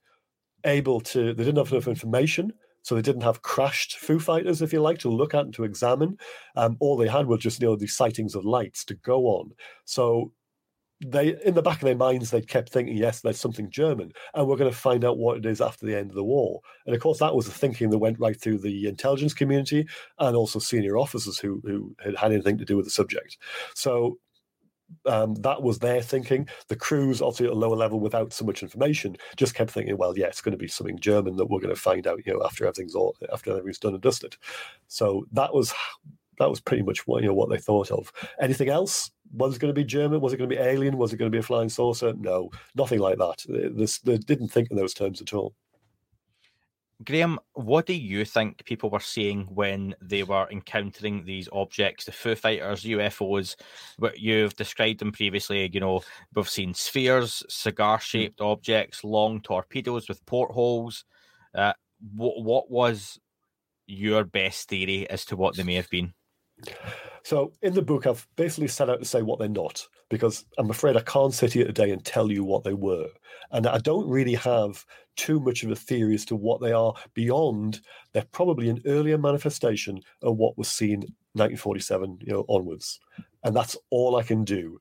able to, they didn't have enough information so they didn't have crashed Foo Fighters, if you like, to look at and to examine. Um, all they had were just you know these sightings of lights to go on. So they, in the back of their minds, they kept thinking, yes, there's something German, and we're going to find out what it is after the end of the war. And of course, that was the thinking that went right through the intelligence community and also senior officers who who had had anything to do with the subject. So um, that was their thinking. The crews, obviously at a lower level without so much information, just kept thinking, well, yeah, it's going to be something German that we're going to find out, you know, after everything's all after everything's done and dusted. So that was that was pretty much what you know what they thought of. Anything else? Was it going to be German? Was it going to be alien? Was it going to be a flying saucer? No, nothing like that. They, they didn't think in those terms at all. Graeme, what do you think people were seeing when they were encountering these objects, the Foo Fighters, UFOs? What you've described them previously, you know, we've seen spheres, cigar shaped objects, long torpedoes with portholes. Uh, what, what was your best theory as to what they may have been? So in the book, I've basically set out to say what they're not, because I'm afraid I can't sit here today and tell you what they were. And I don't really have too much of a theory as to what they are beyond they're probably an earlier manifestation of what was seen 1947 you know, onwards. And that's all I can do.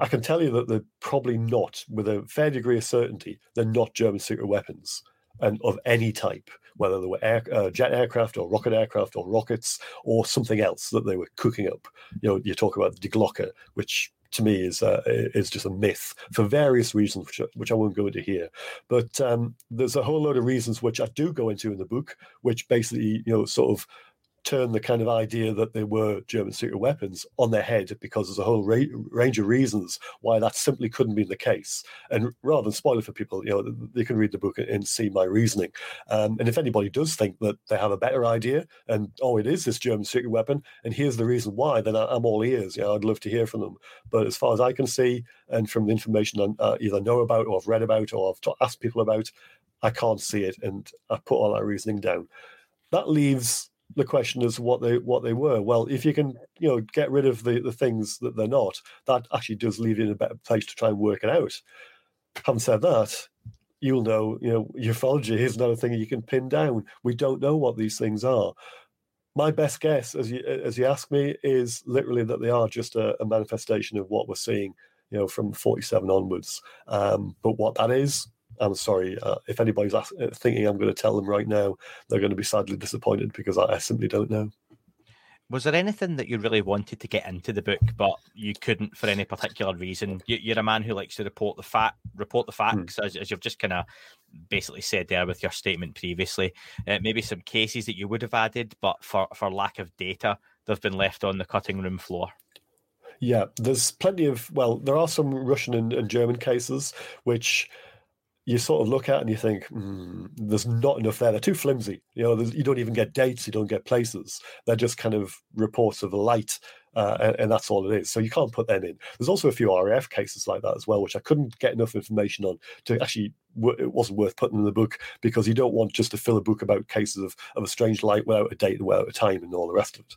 I can tell you that they're probably not, with a fair degree of certainty, they're not German secret weapons and of any type, whether they were air, uh, jet aircraft or rocket aircraft or rockets or something else that they were cooking up. You know, you talk about the Die Glocke, which to me is uh, is just a myth for various reasons, which, which I won't go into here. But um, there's a whole load of reasons which I do go into in the book, which basically you know sort of turn the kind of idea that they were German secret weapons on their head because there's a whole ra- range of reasons why that simply couldn't be the case. And rather than spoil it for people, you know, they can read the book and see my reasoning. Um, and if anybody does think that they have a better idea and oh, it is this German secret weapon, and here's the reason why, then I, am all ears. You know, I'd love to hear from them. But as far as I can see, and from the information I uh, either know about or I've read about or I've asked people about, I can't see it, and I put all that reasoning down. That leaves the question is what they what they were. Well, if you can, you know, get rid of the, the things that they're not, that actually does leave you in a better place to try and work it out. Having said that, you'll know, you know, ufology is another thing you can pin down. We don't know what these things are. My best guess, as you as you ask me, is literally that they are just a, a manifestation of what we're seeing, you know, from 47 onwards. Um, but what that is, I'm sorry. Uh, if anybody's ask, uh, thinking I'm going to tell them right now, they're going to be sadly disappointed because I, I, simply don't know. Was there anything that you really wanted to get into the book, but you couldn't for any particular reason? You, are a man who likes to report the fact, report the hmm. facts, as, as, you've just kind of basically said there with your statement previously. Uh, maybe some cases that you would have added, but for for lack of data, they've been left on the cutting room floor. Yeah, there's plenty of well, there are some Russian and, and German cases which you sort of look at and you think, mm, there's not enough there. They're too flimsy. You know, you don't even get dates, you don't get places. They're just kind of reports of light, uh, and, and, that's all it is. So you can't put them in. There's also a few RAF cases like that as well, which I couldn't get enough information on to actually. It wasn't worth putting in the book because you don't want just to fill a book about cases of, of a strange light without a date and without a time and all the rest of it.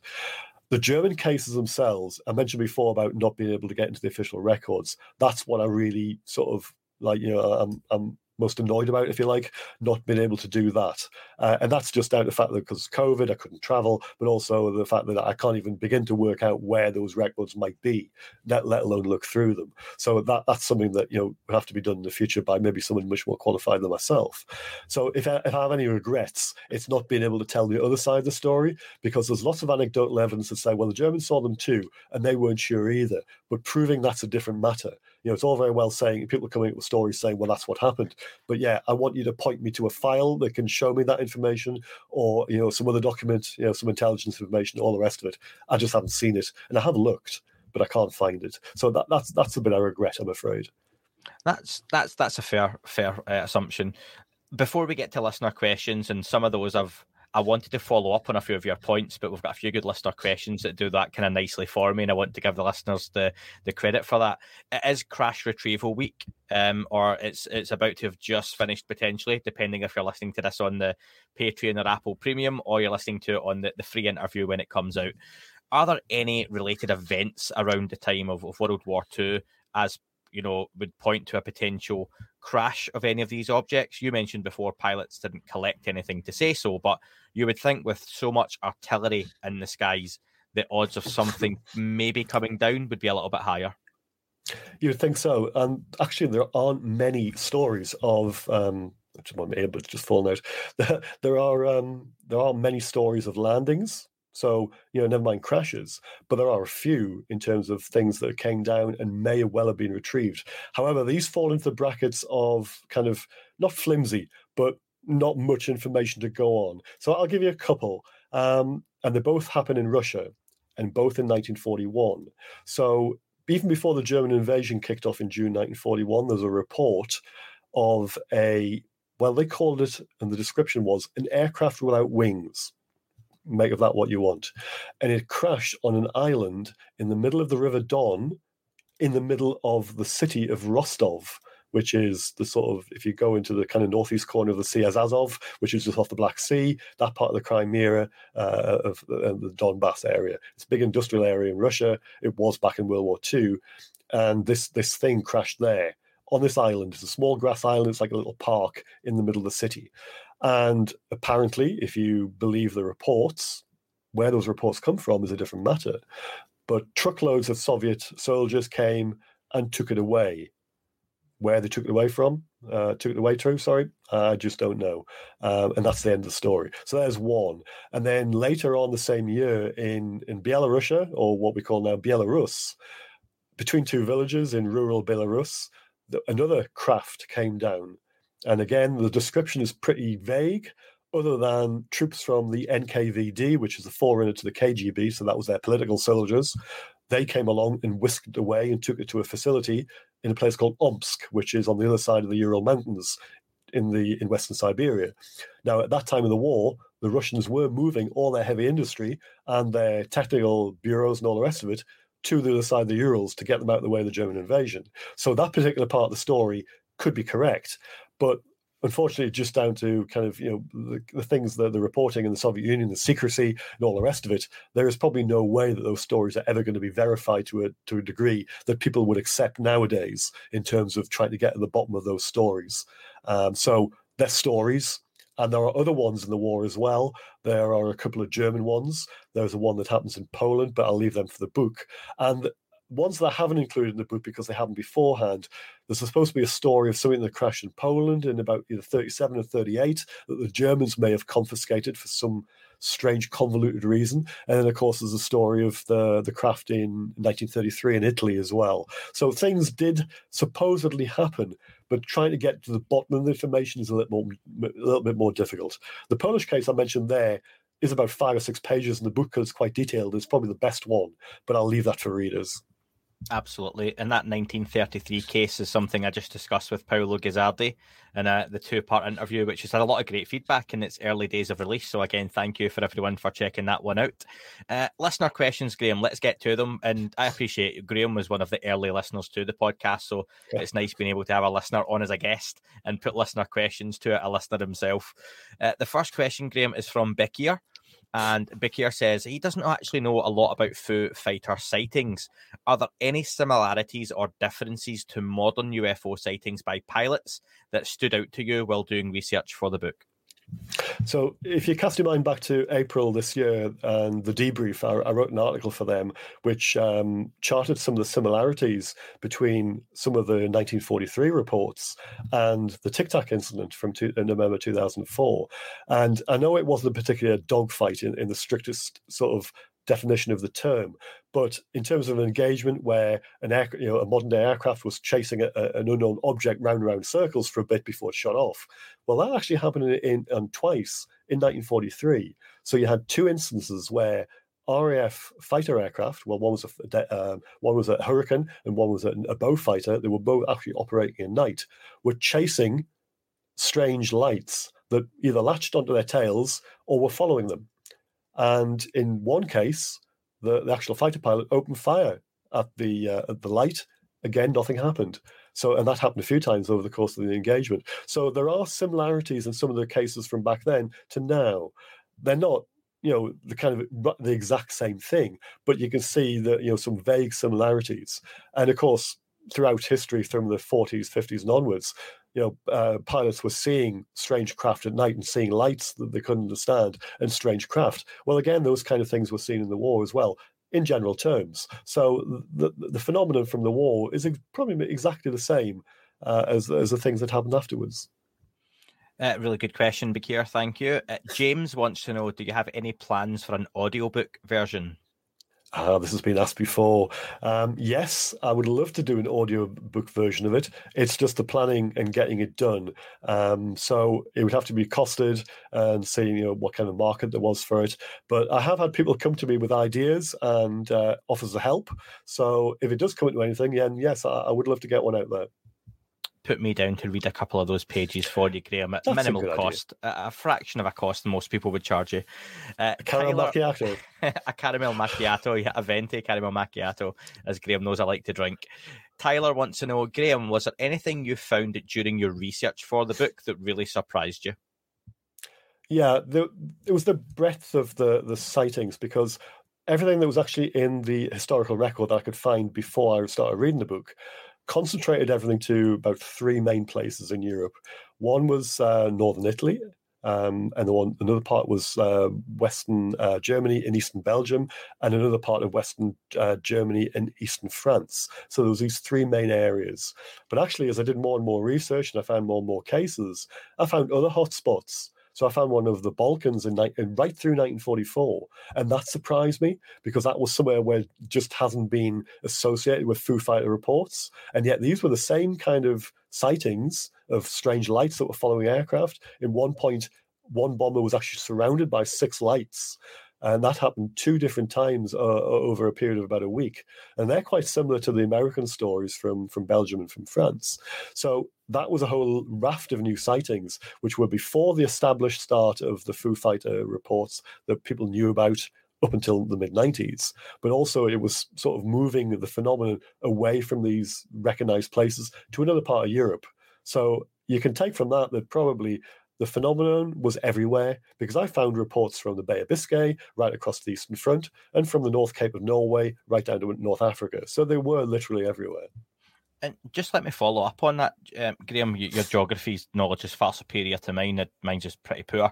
The German cases themselves, I mentioned before about not being able to get into the official records. That's what I really sort of like you know I'm I'm most annoyed about, if you like, not being able to do that. Uh, and that's just down to the fact that because COVID, I couldn't travel, but also the fact that I can't even begin to work out where those records might be, let, let alone look through them. So that that's something that you know would have to be done in the future by maybe someone much more qualified than myself. So if I, if I have any regrets, it's not being able to tell the other side of the story because there's lots of anecdotal evidence that say, well, the Germans saw them too, and they weren't sure either. But proving that's a different matter you know, it's all very well saying people are coming up with stories saying, well, that's what happened. But yeah, I want you to point me to a file that can show me that information or, you know, some other document, you know, some intelligence information, all the rest of it. I just haven't seen it. And I have looked, but I can't find it. So that, that's that's a bit I regret, I'm afraid. That's that's that's a fair fair uh, assumption. Before we get to listener questions, and some of those I've I wanted to follow up on a few of your points, but we've got a few good listener questions that do that kind of nicely for me, and I want to give the listeners the the credit for that. It is Crash Retrieval Week, um, or it's it's about to have just finished potentially, depending if you're listening to this on the Patreon or Apple Premium, or you're listening to it on the, the free interview when it comes out. Are there any related events around the time of, of World War II as you know would point to a potential crash of any of these objects. You mentioned before pilots didn't collect anything to say so, but you would think with so much artillery in the skies, the odds of something *laughs* maybe coming down would be a little bit higher. You would think so, and actually, there aren't many stories of. Um, which I'm able to just fallen out. There, *laughs* there are um, there are many stories of landings so, you know, never mind crashes, but there are a few in terms of things that came down and may well have been retrieved. However, these fall into the brackets of kind of not flimsy, but not much information to go on. So I'll give you a couple. Um, and they both happen in Russia and both in 1941. So even before the German invasion kicked off in June 1941, there's a report of a, well, they called it, and the description was an aircraft without wings make of that what you want. And it crashed on an island in the middle of the River Don, in the middle of the city of Rostov, which is the sort of if you go into the kind of northeast corner of the Sea as Azov, which is just off the Black Sea, that part of the Crimea uh, of uh, the Donbass area. It's a big industrial area in Russia. It was back in World War II, and this this thing crashed there on this island. It's a small grass island. It's like a little park in the middle of the city. And apparently, if you believe the reports, where those reports come from is a different matter. But truckloads of Soviet soldiers came and took it away. Where they took it away from, uh, took it away to, sorry, I just don't know. Um, and that's the end of the story. So there's one. And then later on the same year in, in Belarusia, or what we call now Belarus, between two villages in rural Belarus, another craft came down. And again, the description is pretty vague, other than troops from the NKVD, which is a forerunner to the KGB, so that was their political soldiers. They came along and whisked it away and took it to a facility in a place called Omsk, which is on the other side of the Ural Mountains in the in Western Siberia. Now, at that time of the war, the Russians were moving all their heavy industry and their technical bureaus and all the rest of it to the other side of the Urals to get them out of the way of the German invasion. So that particular part of the story could be correct, but unfortunately, just down to kind of you know the, the things that the reporting in the Soviet Union, the secrecy, and all the rest of it, there is probably no way that those stories are ever going to be verified to a to a degree that people would accept nowadays in terms of trying to get to the bottom of those stories. Um, so they're stories. And there are other ones in the war as well. There are a couple of German ones. There's a one that happens in Poland, but I'll leave them for the book. And ones that I haven't included in the book because they haven't beforehand. There's supposed to be a story of something that crashed in Poland in about either 37 or 38 that the Germans may have confiscated for some strange, convoluted reason. And then, of course, there's a story of the, the craft in 1933 in Italy as well. So things did supposedly happen, but trying to get to the bottom of the information is a little, more, a little bit more difficult. The Polish case I mentioned there is about five or six pages in the book because it's quite detailed. It's probably the best one, but I'll leave that for readers. Absolutely. And that 1933 case is something I just discussed with Paolo Guzzardi in uh, the two part interview, which has had a lot of great feedback in its early days of release. So, again, thank you for everyone for checking that one out. Uh, listener questions, Graeme, let's get to them. And I appreciate Graeme was one of the early listeners to the podcast. So, yeah. it's nice being able to have a listener on as a guest and put listener questions to it, a listener himself. Uh, the first question, Graeme, is from Bekir. And Bakir says he doesn't actually know a lot about Foo Fighter sightings. Are there any similarities or differences to modern UFO sightings by pilots that stood out to you while doing research for the book? So, if you cast your mind back to April this year and the debrief, I, I wrote an article for them which um, charted some of the similarities between some of the 1943 reports and the Tic Tac incident from two, November 2004. And I know it wasn't a particular dogfight in, in the strictest sort of definition of the term. But in terms of an engagement where an air, you know, a modern day aircraft was chasing a, a, an unknown object round and round circles for a bit before it shot off, well, that actually happened in, in um, twice in 1943. So you had two instances where RAF fighter aircraft, well, one was a uh, one was a Hurricane and one was a, a Beaufighter. They were both actually operating at night. Were chasing strange lights that either latched onto their tails or were following them. And in one case, the, the actual fighter pilot opened fire at the uh, at the light. Again, nothing happened. So, and that happened a few times over the course of the engagement. So, there are similarities in some of the cases from back then to now. They're not, you know, the kind of the exact same thing, but you can see that you know some vague similarities. And of course, throughout history, from the 40s, 50s, and onwards, you know, uh, pilots were seeing strange craft at night and seeing lights that they couldn't understand and strange craft. Well, again, those kind of things were seen in the war as well, in general terms. So the the phenomenon from the war is probably exactly the same uh, as as the things that happened afterwards. Uh, really good question, Bakir. Thank you. Uh, James wants to know: Do you have any plans for an audiobook version? Uh, this has been asked before. Um, yes, I would love to do an audiobook version of it. It's just the planning and getting it done. Um, so it would have to be costed and seeing you know what kind of market there was for it. But I have had people come to me with ideas and uh, offers of help. So if it does come into anything, then yes, I, I would love to get one out there. Put me down to read a couple of those pages for you, Graeme, at That's minimal idea. cost, a, a fraction of a cost than most people would charge you. Uh, Caramel Tyler- macchiato. *laughs* a caramel macchiato, yeah, a venti caramel macchiato, as Graeme knows I like to drink. Tyler wants to know, Graeme, was there anything you found during your research for the book that really surprised you? Yeah, the, it was the breadth of the the sightings because everything that was actually in the historical record that I could find before I started reading the book concentrated everything to about three main places in Europe. One was uh, northern Italy, um, and the one another part was uh, western uh, Germany and eastern Belgium, and another part of western uh, Germany and eastern France. So there was these three main areas. But actually, as I did more and more research and I found more and more cases, I found other hotspots. So I found one of the Balkans in, right through 1944, and that surprised me because that was somewhere where just hasn't been associated with Foo Fighter reports, and yet these were the same kind of sightings of strange lights that were following aircraft. In one point, one bomber was actually surrounded by six lights. And that happened two different times uh, over a period of about a week, and they're quite similar to the American stories from from Belgium and from France. So that was a whole raft of new sightings, which were before the established start of the Foo Fighter reports that people knew about up until the mid 90s. But also, it was sort of moving the phenomenon away from these recognized places to another part of Europe. So you can take from that that probably the phenomenon was everywhere because I found reports from the Bay of Biscay right across the Eastern Front and from the North Cape of Norway right down to North Africa. So they were literally everywhere. And just let me follow up on that, um, Graeme. Your geography knowledge is far superior to mine. Mine's just pretty poor.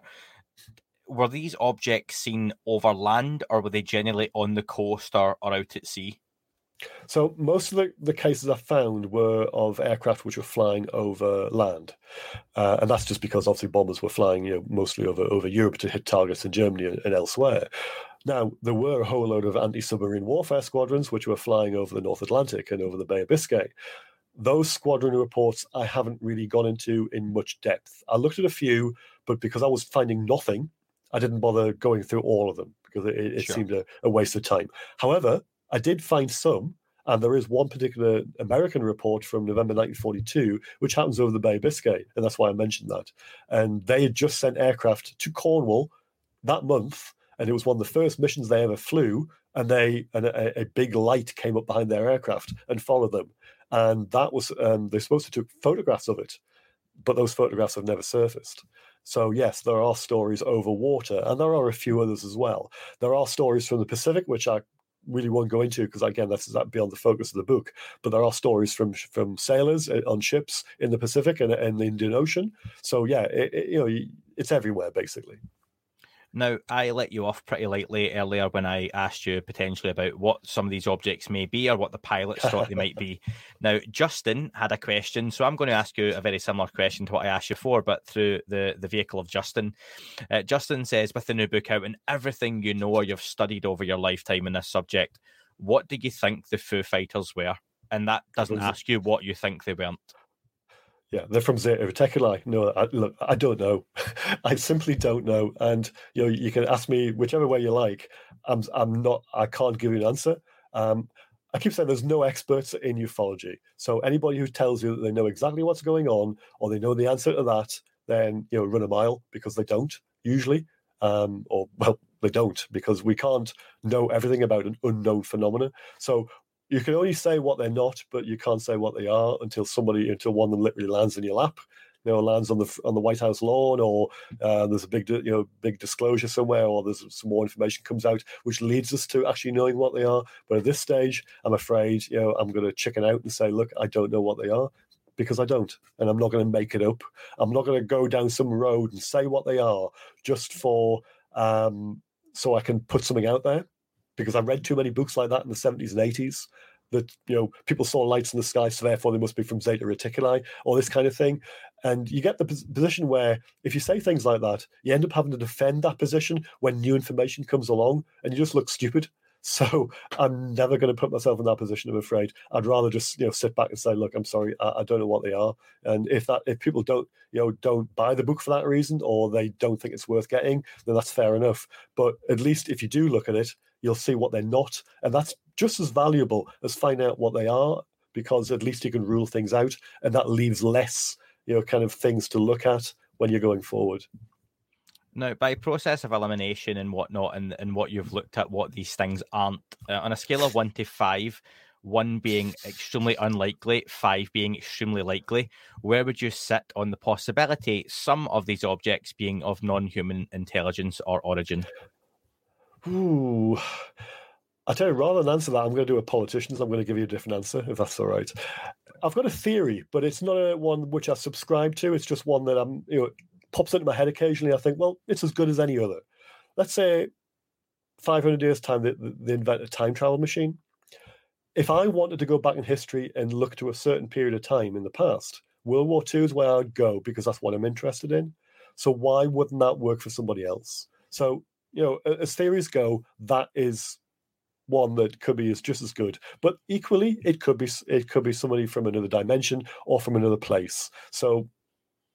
Were these objects seen over land, or were they generally on the coast or, or out at sea? So most of the, the cases I found were of aircraft which were flying over land, uh, and that's just because obviously bombers were flying, you know, mostly over over Europe to hit targets in Germany and, and elsewhere. Now there were a whole load of anti-submarine warfare squadrons which were flying over the North Atlantic and over the Bay of Biscay. Those squadron reports I haven't really gone into in much depth. I looked at a few, but because I was finding nothing, I didn't bother going through all of them because it, it Sure. seemed a, a waste of time. However, I did find some, and there is one particular American report from November 1942, which happens over the Bay of Biscay, and that's why I mentioned that. And they had just sent aircraft to Cornwall that month, and it was one of the first missions they ever flew. And they and a, a big light came up behind their aircraft and followed them, and that was um, they're supposed to took photographs of it, but those photographs have never surfaced. So yes, there are stories over water, and there are a few others as well. There are stories from the Pacific, which I really won't go into because again that's that beyond the focus of the book. But there are stories from from sailors uh, on ships in the pacific and, and the indian ocean. So yeah it, it- you know it's everywhere basically Now, I let you off pretty lightly earlier when I asked you potentially about what some of these objects may be or what the pilots thought they might be. *laughs* Now, Justin had a question, so I'm going to ask you a very similar question to what I asked you for, but through the, the vehicle of Justin. Uh, Justin says, with the new book out and everything you know or you've studied over your lifetime in this subject, what do you think the Foo Fighters were? And that doesn't ask you what you think they weren't. Yeah, they're from Zeta Reticuli. No, I, look, I don't know. *laughs* I simply don't know. And you know, you can ask me whichever way you like. I'm, I'm not. I can't give you an answer. Um, I keep saying there's no experts in ufology. So anybody who tells you that they know exactly what's going on or they know the answer to that, then you know, run a mile because they don't usually. Um, or well, they don't because we can't know everything about an unknown phenomena. So you can only say what they're not, but you can't say what they are until somebody, until one of them literally lands in your lap, you know, lands on the on the White House lawn, or uh, there's a big, you know, big disclosure somewhere, or there's some more information comes out, which leads us to actually knowing what they are. But at this stage, I'm afraid, you know, I'm going to chicken out and say, look, I don't know what they are because I don't, and I'm not going to make it up. I'm not going to go down some road and say what they are just for um, so I can put something out there because I read too many books like that in the 70s and 80s that you know people saw lights in the sky, so therefore they must be from Zeta Reticuli, or this kind of thing. And you get the position where if you say things like that, you end up having to defend that position when new information comes along, and you just look stupid. *laughs* So I'm never going to put myself in that position. I'm afraid. I'd rather just you know sit back and say, look, I'm sorry, I, I don't know what they are. And if that if people don't you know don't buy the book for that reason, or they don't think it's worth getting, then that's fair enough. But at least if you do look at it, you'll see what they're not, and that's just as valuable as finding out what they are because at least you can rule things out, and that leaves less, you know, kind of things to look at when you're going forward. Now, by process of elimination and whatnot, and, and what you've looked at, what these things aren't, uh, on a scale of one to five, one being extremely unlikely, five being extremely likely, where would you sit on the possibility some of these objects being of non human intelligence or origin? Ooh. I tell you, rather than answer that, I'm going to do a politician's. I'm going to give you a different answer, if that's all right. I've got a theory, but it's not a one which I subscribe to. It's just one that I'm, you know, pops into my head occasionally. I think, well, it's as good as any other. Let's say 500 years time they, they invent a time travel machine. If I wanted to go back in history and look to a certain period of time in the past, World War II is where I'd go because that's what I'm interested in. So why wouldn't that work for somebody else? So you know, as theories go, that is one that could be is just as good. But equally, it could be it could be somebody from another dimension or from another place. So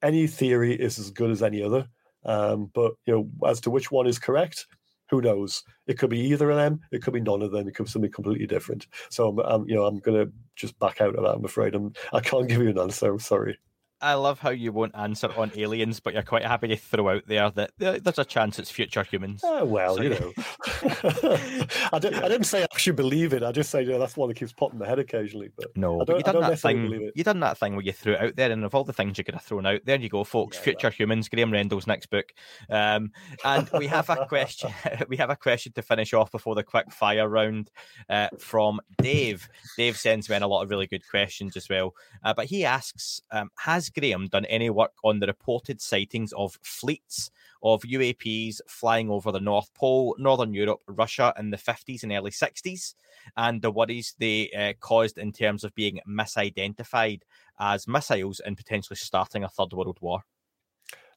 any theory is as good as any other. Um, but you know, as to which one is correct, who knows? It could be either of them. It could be none of them. It could be something completely different. So I'm, I'm you know, I'm going to just back out of that. I'm afraid. I'm, I can't give you an answer. I'm sorry. I love how you won't answer on aliens, but you're quite happy to throw out there that uh, there's a chance it's future humans. Oh, well, so, you know. *laughs* *laughs* I, didn't, I didn't say I should believe it. I just say you know, that's one that keeps popping the head occasionally. But no, but you done that thing. You done that thing where you threw it out there, and of all the things you could have thrown out, there you go, folks. Yeah, future humans. Graeme Rendall's next book, um, and we have a question. *laughs* we have a question to finish off before the quick fire round uh, from Dave. Dave sends me in a lot of really good questions as well, uh, but he asks, um, "Has Graeme done any work on the reported sightings of fleets of UAPs flying over the North Pole, Northern Europe, Russia in the 50s and early 60s, and the worries they uh, caused in terms of being misidentified as missiles and potentially starting a third world war?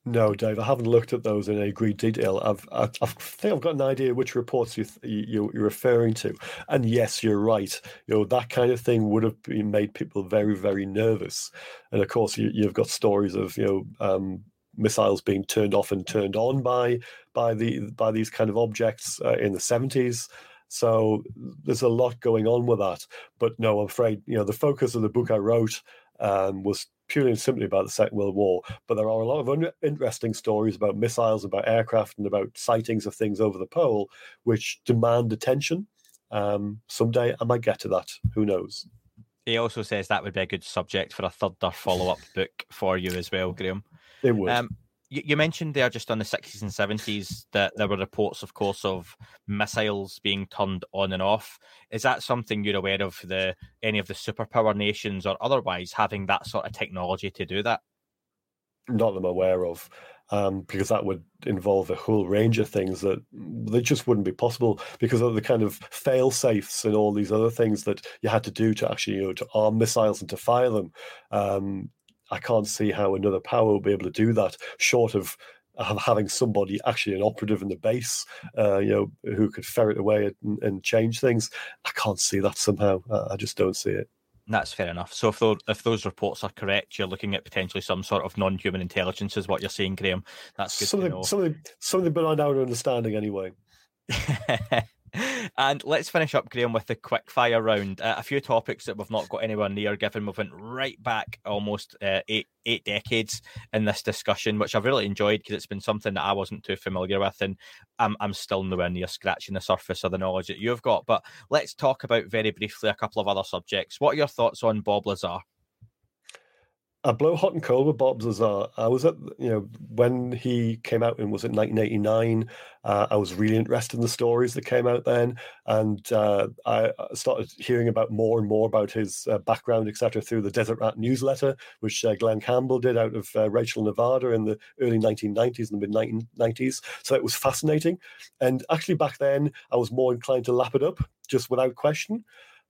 No, Dave, I haven't looked at those in any great detail. I've, I, I think I've got an idea which reports you, you you're referring to, and yes, you're right. You know that kind of thing would have made people very, very nervous. And of course, you, you've got stories of you know um, missiles being turned off and turned on by by the by these kind of objects uh, in the seventies. So there's a lot going on with that. But no, I'm afraid you know the focus of the book I wrote um, was purely and simply about the Second World War, but there are a lot of un- interesting stories about missiles, about aircraft, and about sightings of things over the pole, which demand attention. Um, someday I might get to that. Who knows? He also says that would be a good subject for a third or follow up book for you as well, Graeme. It would. Um, you, you mentioned there just on the 60s and 70s that there were reports, of course, of missiles being turned on and off. Is that something you're aware of? The any of the superpower nations or otherwise having that sort of technology to do that? Not that I'm aware of. Um, because that would involve a whole range of things that they just wouldn't be possible because of the kind of fail safes and all these other things that you had to do to actually you know to arm missiles and to fire them. Um, I can't see how another power will be able to do that, short of having somebody actually an operative in the base, uh, you know, who could ferret away and, and, change things. I can't see that somehow. I just don't see it. That's fair enough. So if those, if those reports are correct, you're looking at potentially some sort of non-human intelligence, is what you're saying, Graeme. That's good something, to know. Something, something beyond our understanding, anyway. *laughs* and let's finish up, Graeme, with the quick fire round. Uh, a few topics that we've not got anywhere near, given we've went right back almost uh, eight eight decades in this discussion, which I've really enjoyed because it's been something that I wasn't too familiar with, and I'm I'm still nowhere near scratching the surface of the knowledge that you've got. But let's talk about very briefly a couple of other subjects. What are your thoughts on Bob Lazar? I blow hot and cold with Bob Lazar. I was at, you know, when he came out in, was it 1989? Uh, I was really interested in the stories that came out then. And uh, I started hearing about more and more about his uh, background, etc., through the Desert Rat newsletter, which uh, Glenn Campbell did out of uh, Rachel, Nevada in the early 1990s and the mid 1990s. So it was fascinating. And actually, back then, I was more inclined to lap it up just without question.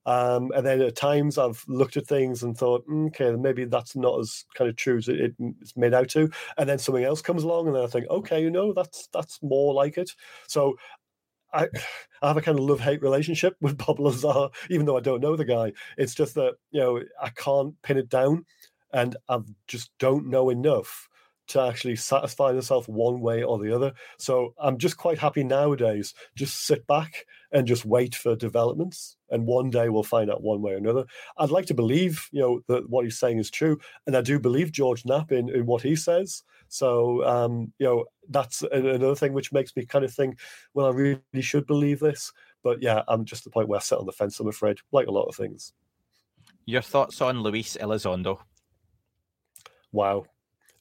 Um, and then at times I've looked at things and thought, mm, okay, maybe that's not as kind of true as it, it's made out to. And then something else comes along, and then I think, okay, you know, that's that's more like it. So I, *sighs* I have a kind of love hate relationship *laughs* with Bob Lazar, even though I don't know the guy. It's just that you know I can't pin it down, and I just don't know enough to actually satisfy themselves one way or the other. So I'm just quite happy nowadays. Just sit back and just wait for developments, and one day we'll find out one way or another. I'd like to believe, you know, that what he's saying is true, and I do believe George Knapp in, in what he says. So, um, you know, that's another thing which makes me kind of think, well, I really should believe this. But yeah, I'm just the point where I sit on the fence. I'm afraid, like a lot of things. Your thoughts on Luis Elizondo? Wow,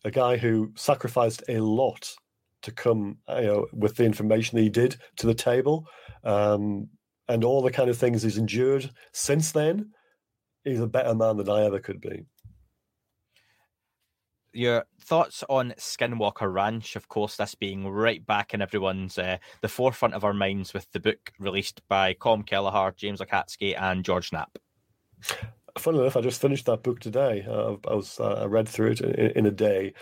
a guy who sacrificed a lot to come you know, with the information he did to the table um, and all the kind of things he's endured since then. He's a better man than I ever could be. Your thoughts on Skinwalker Ranch, of course, this being right back in everyone's uh, the forefront of our minds with the book released by Colm Kelleher, James Lacatski, and George Knapp funnily enough, I just finished that book today. Uh, I was uh, I read through it in, in a day.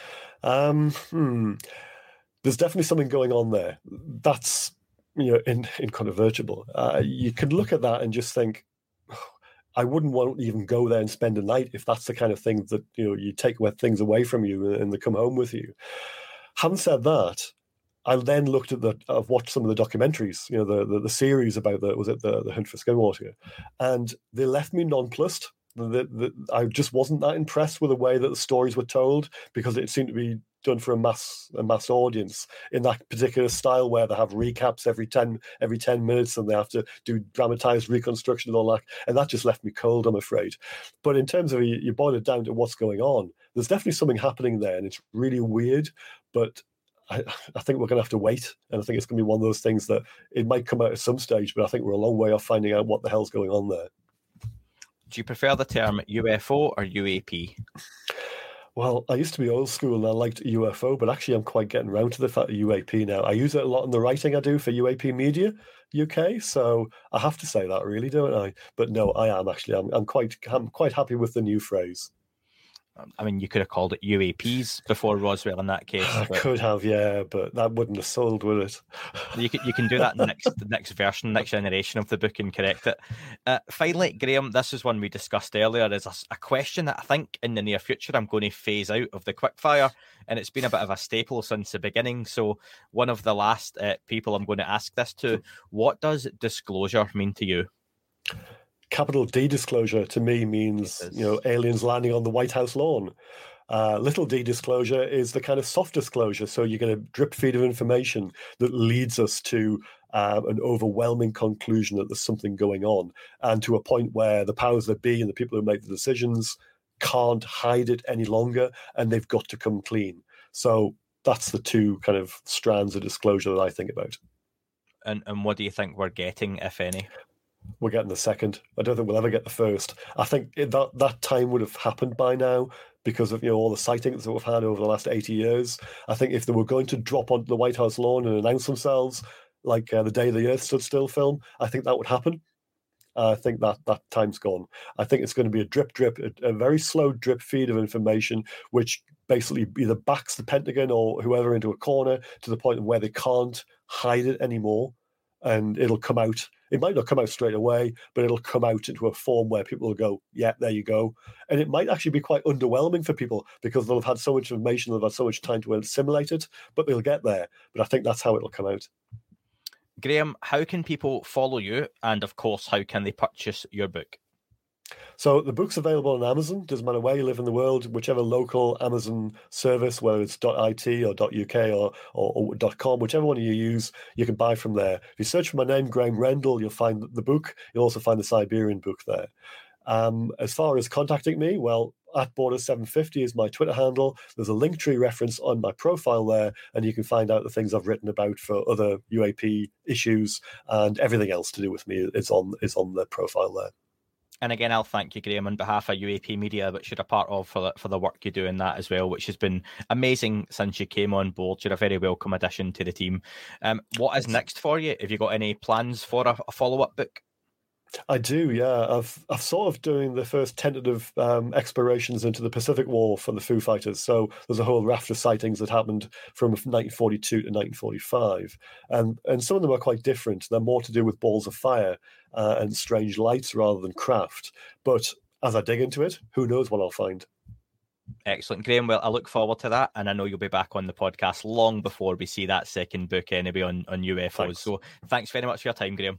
Um, hmm. There's definitely something going on there. That's you know in, incontrovertible. Uh, you can look at that and just think, oh, I wouldn't want to even go there and spend a night if that's the kind of thing that you know you take things away from you and they come home with you. Having said that, I then looked at the I've watched some of the documentaries, you know, the the, the series about the was it the, the hunt for Skinwalker, and they left me nonplussed the, the, I just wasn't that impressed with the way that the stories were told because it seemed to be done for a mass a mass audience in that particular style where they have recaps every 10 every 10 minutes and they have to do dramatized reconstruction and all that. And that just left me cold i'm afraid. But in terms of you, boil it down to what's going on there's definitely something happening there and it's really weird but I, I think we're going to have to wait. And i think it's going to be one of those things that it might come out at some stage but i think we're a long way off finding out what the hell's going on there do you prefer the term UFO or UAP? Well, I used to be old school and I liked UFO, but actually I'm quite getting around to the fact of UAP now. I use it a lot in the writing I do for UAP Media UK, so I have to say that really, don't I? But no, I am actually. I'm, I'm quite I'm quite happy with the new phrase. I mean, you could have called it UAPs before Roswell in that case. *sighs* I could have, yeah, but that wouldn't have sold, would it? *laughs* You can, you can do that in the next *laughs* the next version, next generation of the book and correct it. Uh, finally, Graeme, this is one we discussed earlier. Is a, a, question that I think in the near future I'm going to phase out of the quickfire, and it's been a bit of a staple since the beginning. So, one of the last uh, people I'm going to ask this to: What does disclosure mean to you? Capital D disclosure to me means you know aliens landing on the White House lawn. Uh, little d disclosure is the kind of soft disclosure. So you get a drip feed of information that leads us to uh, an overwhelming conclusion that there's something going on, and to a point where the powers that be and the people who make the decisions can't hide it any longer, and they've got to come clean. So that's the two kind of strands of disclosure that I think about. And and what do you think we're getting, if any? We're getting the second. I don't think we'll ever get the first. I think that that time would have happened by now because of you know all the sightings that we've had over the last eighty years. I think if they were going to drop onto the White House lawn and announce themselves, like uh, the Day the Earth Stood Still film, I think that would happen. I think that that time's gone. I think it's going to be a drip, drip, a, a very slow drip feed of information, which basically either backs the Pentagon or whoever into a corner to the point where they can't hide it anymore, and it'll come out it might not come out straight away, but it'll come out into a form where people will go, yeah, there you go. And it might actually be quite underwhelming for people because they'll have had so much information, they'll have had so much time to assimilate it, but they'll get there. But I think that's how it'll come out. Graeme, how can people follow you? And of course, how can they purchase your book? So the book's available on Amazon. Doesn't matter where you live in the world, whichever local Amazon service, whether it's .it or .uk or, or, or .com, whichever one you use, you can buy from there. If you search for my name, Graeme Rendall, you'll find the book. You'll also find the Siberian book there. Um, as far as contacting me, well, at Border750 is my Twitter handle. There's a Linktree reference on my profile there, and you can find out the things I've written about for other UAP issues and everything else to do with me is on is on the profile there. And again, I'll thank you, Graeme, on behalf of UAP Media, which you're a part of for the, for the work you do in that as well, which has been amazing since you came on board. You're a very welcome addition to the team. Um, what is next for you? Have you got any plans for a, a follow up book? I do, yeah. I've I've sort of doing the first tentative um, explorations into the Pacific War for the Foo Fighters. So there's a whole raft of sightings that happened from 1942 to 1945, and and some of them are quite different. They're more to do with balls of fire uh, and strange lights rather than craft. But as I dig into it, who knows what I'll find. Excellent, Graeme. Well, I look forward to that, and I know you'll be back on the podcast long before we see that second book anyway on, on UFOs. Thanks. So thanks very much for your time, Graeme.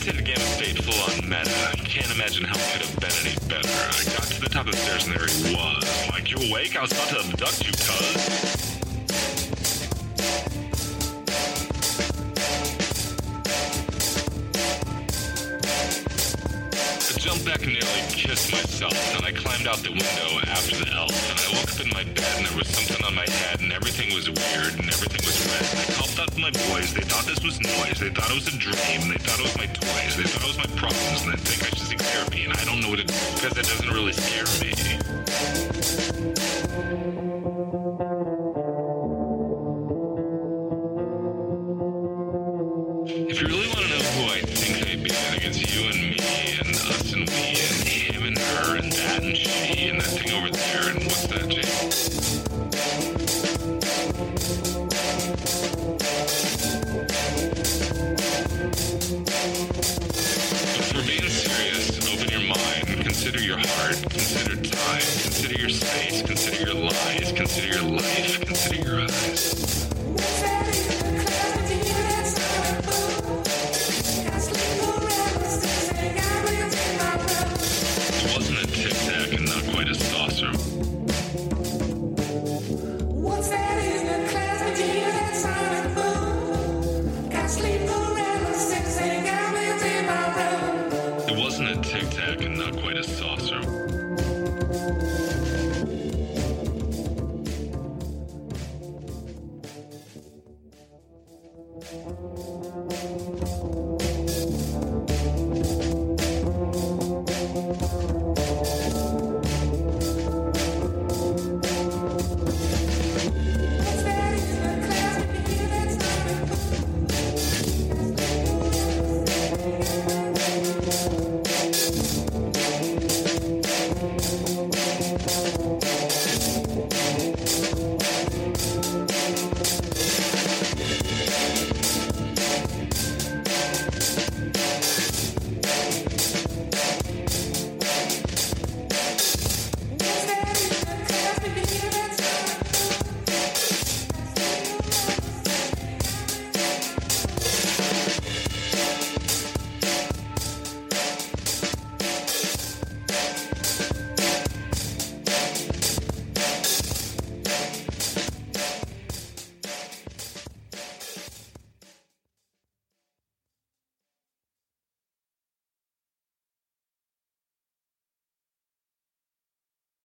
Game of state full on meta. Can't imagine how it could have been any better. I got to the top of the stairs and there he was. Like, you awake? I was about to abduct you, cuz. I jumped back and nearly kissed myself, and I climbed out the window after the elf, and I woke up in my bed and there was something on my head, and everything was weird, and everything was red. And I called out my boys, they thought this was noise, they thought it was a dream, they thought it was my toys, they thought it was my problems, and they think I should seek therapy, and I don't know what it is, because it doesn't really scare me. Think it's you and me and us and we and him and her and that and she and that thing over there and what's that, Jake? Serious, open your mind, consider your heart, consider time, consider your space, consider your lies, consider your life,